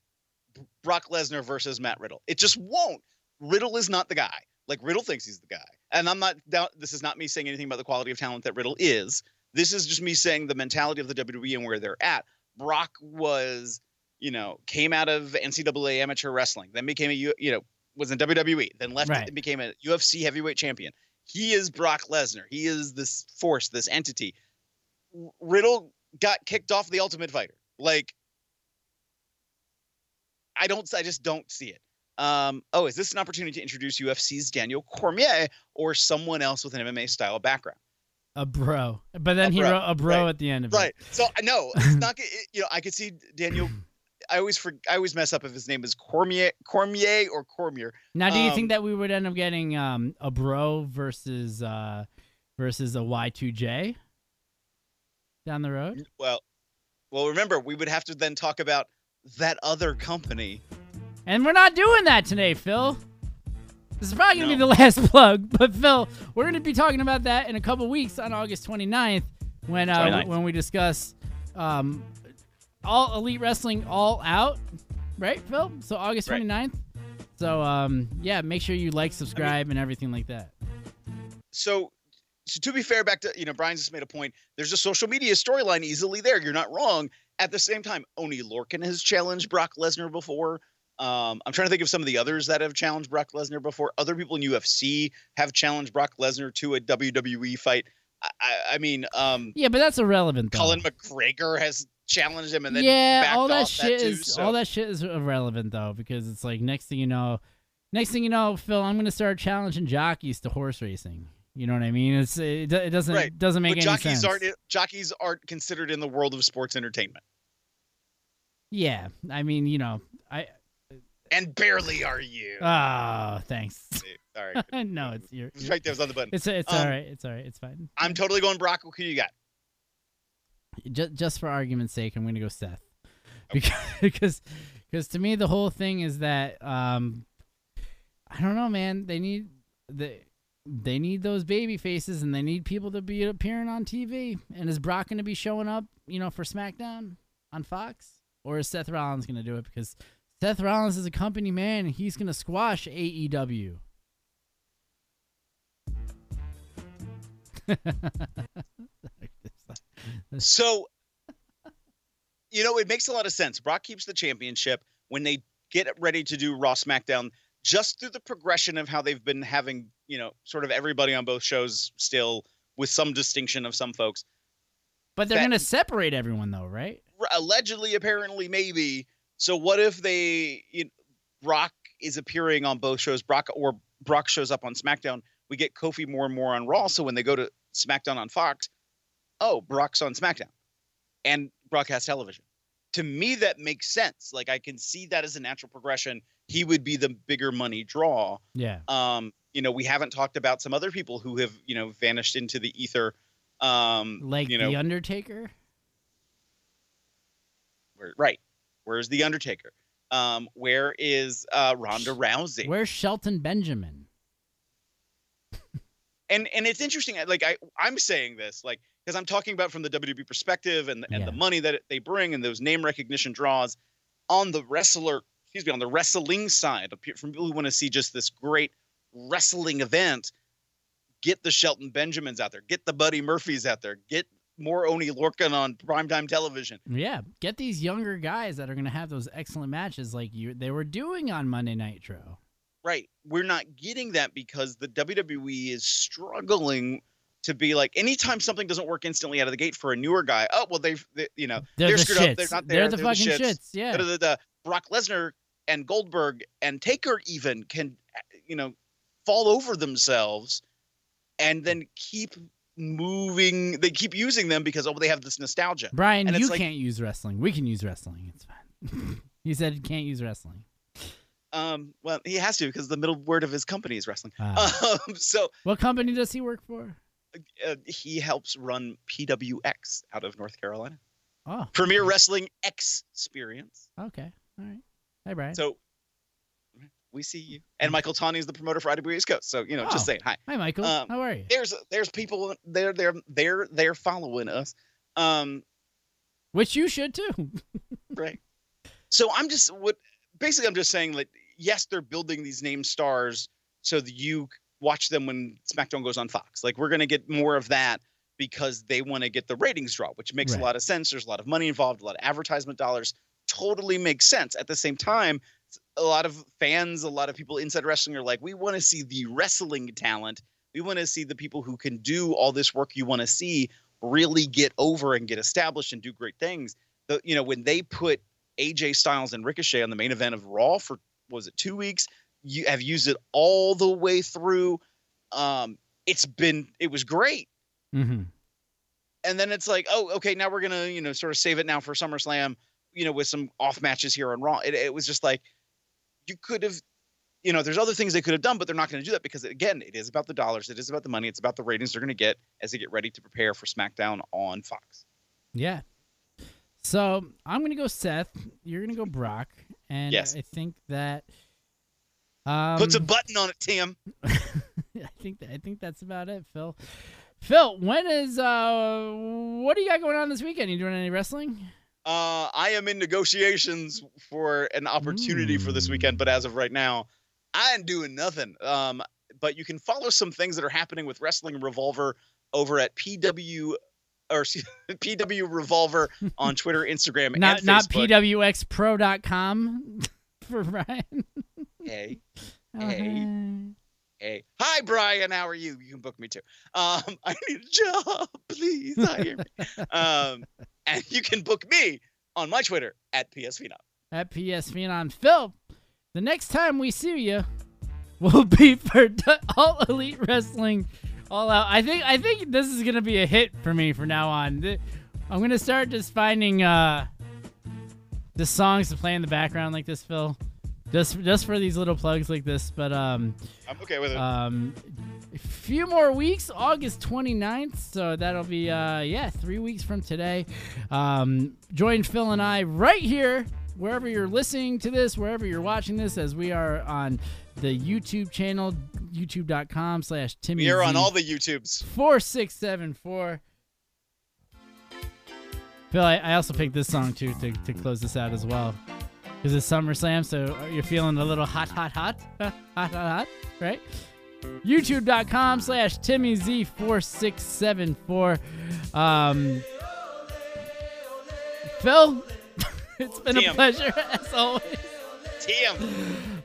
Brock Lesnar versus Matt Riddle. It just won't. Riddle is not the guy. Like Riddle thinks he's the guy, and I'm not. Doubt, this is not me saying anything about the quality of talent that Riddle is. This is just me saying the mentality of the WWE and where they're at. Brock was, you know, came out of NCAA amateur wrestling, then became a, you know, was in WWE, then left Right. and became a UFC heavyweight champion. He is Brock Lesnar. He is this force, this entity. Riddle got kicked off the Ultimate Fighter. Like, I don't. I just don't see it. Um, oh, is this an opportunity to introduce UFC's Daniel Cormier or someone else with an MMA style background? A bro, but then A he bro, wrote a bro right, at the end of Right. it. Right. So I know it's not. You know, I could see Daniel <clears throat> I always for, I always mess up if his name is Cormier Cormier or Cormier. Now, do you Um, think that we would end up getting um, a bro versus uh, versus a Y2J down the road? Well, well, remember we would have to then talk about that other company. And we're not doing that today, Phil. This is probably going to be the <laughs> last plug, but Phil, we're going to be talking about that in a couple weeks on August 29th when uh, 29th. when we discuss um, all Elite Wrestling All Out, right, Phil? So August Right. 29th. So um, yeah, make sure you like, subscribe, and everything like that. So, so to be fair, back to you know, Brian's just made a point. There's a social media storyline easily there. You're not wrong. At the same time, Oney Lorcan has challenged Brock Lesnar before. Um, I'm trying to think of some of the others that have challenged Brock Lesnar before. Other people in UFC have challenged Brock Lesnar to a WWE fight. I, I, mean, um, Yeah, but that's irrelevant. Though. Colin McGregor has challenged him, and then yeah, backed all that off shit too, is so- all that shit is irrelevant though because it's like next thing you know, next thing you know, Phil, I'm gonna start challenging jockeys to horse racing. You know what I mean? It's it, it doesn't right. doesn't make but any jockeys sense. aren't jockeys aren't considered in the world of sports entertainment, Yeah, I mean, you know, I and barely are you. oh, thanks. Sorry, <laughs> no, it's your right there was on the button. It's it's Um, all right. It's all right. It's fine. I'm totally going Brock. Who you got? just just for argument's sake, I'm gonna go Seth, <laughs> because because because to me the whole thing is that um, I don't know, man. They need the they need those baby faces and they need people to be appearing on TV. And is Brock gonna be showing up, you know, for SmackDown on Fox, or is Seth Rollins gonna do it? Because Seth Rollins is a company man, and he's gonna squash E AEW. <laughs> So, you know, it makes a lot of sense. Brock keeps the championship when they get ready to do Raw SmackDown, just through the progression of how they've been having, you know, sort of everybody on both shows still with some distinction of some folks. But they're gonna separate everyone, though, right? Allegedly, apparently, maybe. So, what if they, you Brock is appearing on both shows, Brock or Brock shows up on SmackDown? We get Kofi more and more on Raw. So, when they go to SmackDown on Fox, oh, Brock's on SmackDown and broadcast television. To me, that makes sense. Like I can see that as a natural progression. He would be the bigger money draw. Yeah. Um, you know, we haven't talked about some other people who have, you know, vanished into the ether. Um, Like you know, the Undertaker. right. Where's the Undertaker? Um, where is uh, Ronda Rousey? Where's Shelton Benjamin? <laughs> and and it's interesting like i i'm saying this like because i'm talking about from the wwe perspective and and the money that they bring and those name recognition draws on the wrestler excuse me on the wrestling side from people who want to see just this great wrestling event get the shelton benjamins out there get the buddy murphys out there get more oney lorcan on primetime television Yeah, get these younger guys that are gonna have those excellent matches like you they were doing on Monday Nitro. Right. We're not getting that because the WWE is struggling to be like anytime something doesn't work instantly out of the gate for a newer guy. Oh well, they've they, you know They're they're, the screwed up. They're not there. They're the fucking shits, yeah. Da-da-da-da. Brock Lesnar and Goldberg and Taker even can you know fall over themselves and then keep moving. They keep using them because oh they have this nostalgia. Brian, and you it's like, can't use wrestling. We can use wrestling. It's fine. <laughs> he said you can't use wrestling. Um, well, he has to because the middle word of his company is wrestling. Ah. <laughs> Um, so What company does he work for? uh, he helps run PWX out of North Carolina. Oh, Premier Wrestling Experience. okay. All right. Hi, Brian. So we see you. And Michael Tawney is the promoter for IW East Coast. So you know, Oh. just saying hi. Hi, Michael. Um, How are you? There's there's people they're they're they're they're following us. Um, Which you should too. <laughs> right. So I'm just what basically I'm just saying that yes, they're building these name stars so that you watch them when SmackDown goes on Fox. Like we're gonna get more of that because they want to get the ratings draw, which makes Right. a lot of sense. There's a lot of money involved, a lot of advertisement dollars. Totally makes sense. At the same time, a lot of fans, a lot of people inside wrestling are like, we want to see the wrestling talent. We want to see the people who can do all this work you want to see really get over and get established and do great things. The, you know, when they put AJ Styles and Ricochet on the main event of Raw for was it two weeks? You have used it all the way through. Um, it's been it was great, Mm-hmm. and then it's like, oh, okay, now we're gonna you know sort of save it now for SummerSlam. you know, with some off matches here on Raw. It, it was just like you could have, you know, there's other things they could have done, but they're not going to do that because again, it is about the dollars, it is about the money, it's about the ratings they're going to get as they get ready to prepare for SmackDown on Fox. Yeah. So I'm gonna go Seth. You're gonna go Brock, and Yes. I think that um, Puts a button on it, Tim. <laughs> I think that, I think that's about it, Phil. Phil, when is uh, what do you got going on this weekend? You doing any wrestling? Uh, I am in negotiations for an opportunity for this weekend, but as of right now, I ain't doing nothing. Um, but you can follow some things that are happening with Wrestling Revolver over at PW or <laughs> PW Revolver on <laughs> Twitter, Instagram, Not and not Facebook. pwxpro.com <laughs> for Brian. Hey, Oh, hey, hey. Hi, Brian. How are you? You can book me too. Um, I need a job, please. Hire me. um, and <laughs> you can book me on my Twitter at PSVNOW. at PS. Phil, the next time we see you will <laughs> be for All Elite Wrestling All Out. I think I think this is gonna be a hit for me from now on. I'm gonna start just finding uh the songs to play in the background like this, Phil. Just just for these little plugs like this. But um I'm okay with it. um a few more weeks, August 29th. So that'll be uh yeah, 3 weeks from today. Um join Phil and I right here wherever you're listening to this, wherever you're watching this as we are on the YouTube channel youtube.com slash Timmy We are on all the YouTubes. 4674 Phil, I, I also picked this song too to, to close this out as well. Because it's SummerSlam, so you're feeling a little hot, hot, hot, <laughs> hot, hot, hot, right? YouTube.com slash TimmyZ4674. Um, Phil, <laughs> it's been a pleasure <laughs> as always. Tim.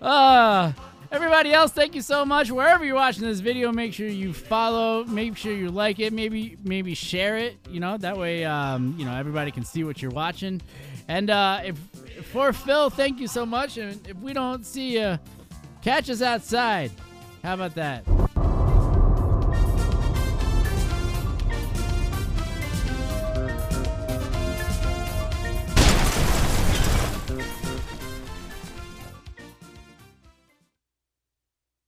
Uh, everybody else, thank you so much. Wherever you're watching this video, make sure you follow, make sure you like it, maybe maybe share it. You know that way, um, you know everybody can see what you're watching. And uh, if for Phil, thank you so much. And if we don't see you, catch us outside. How about that?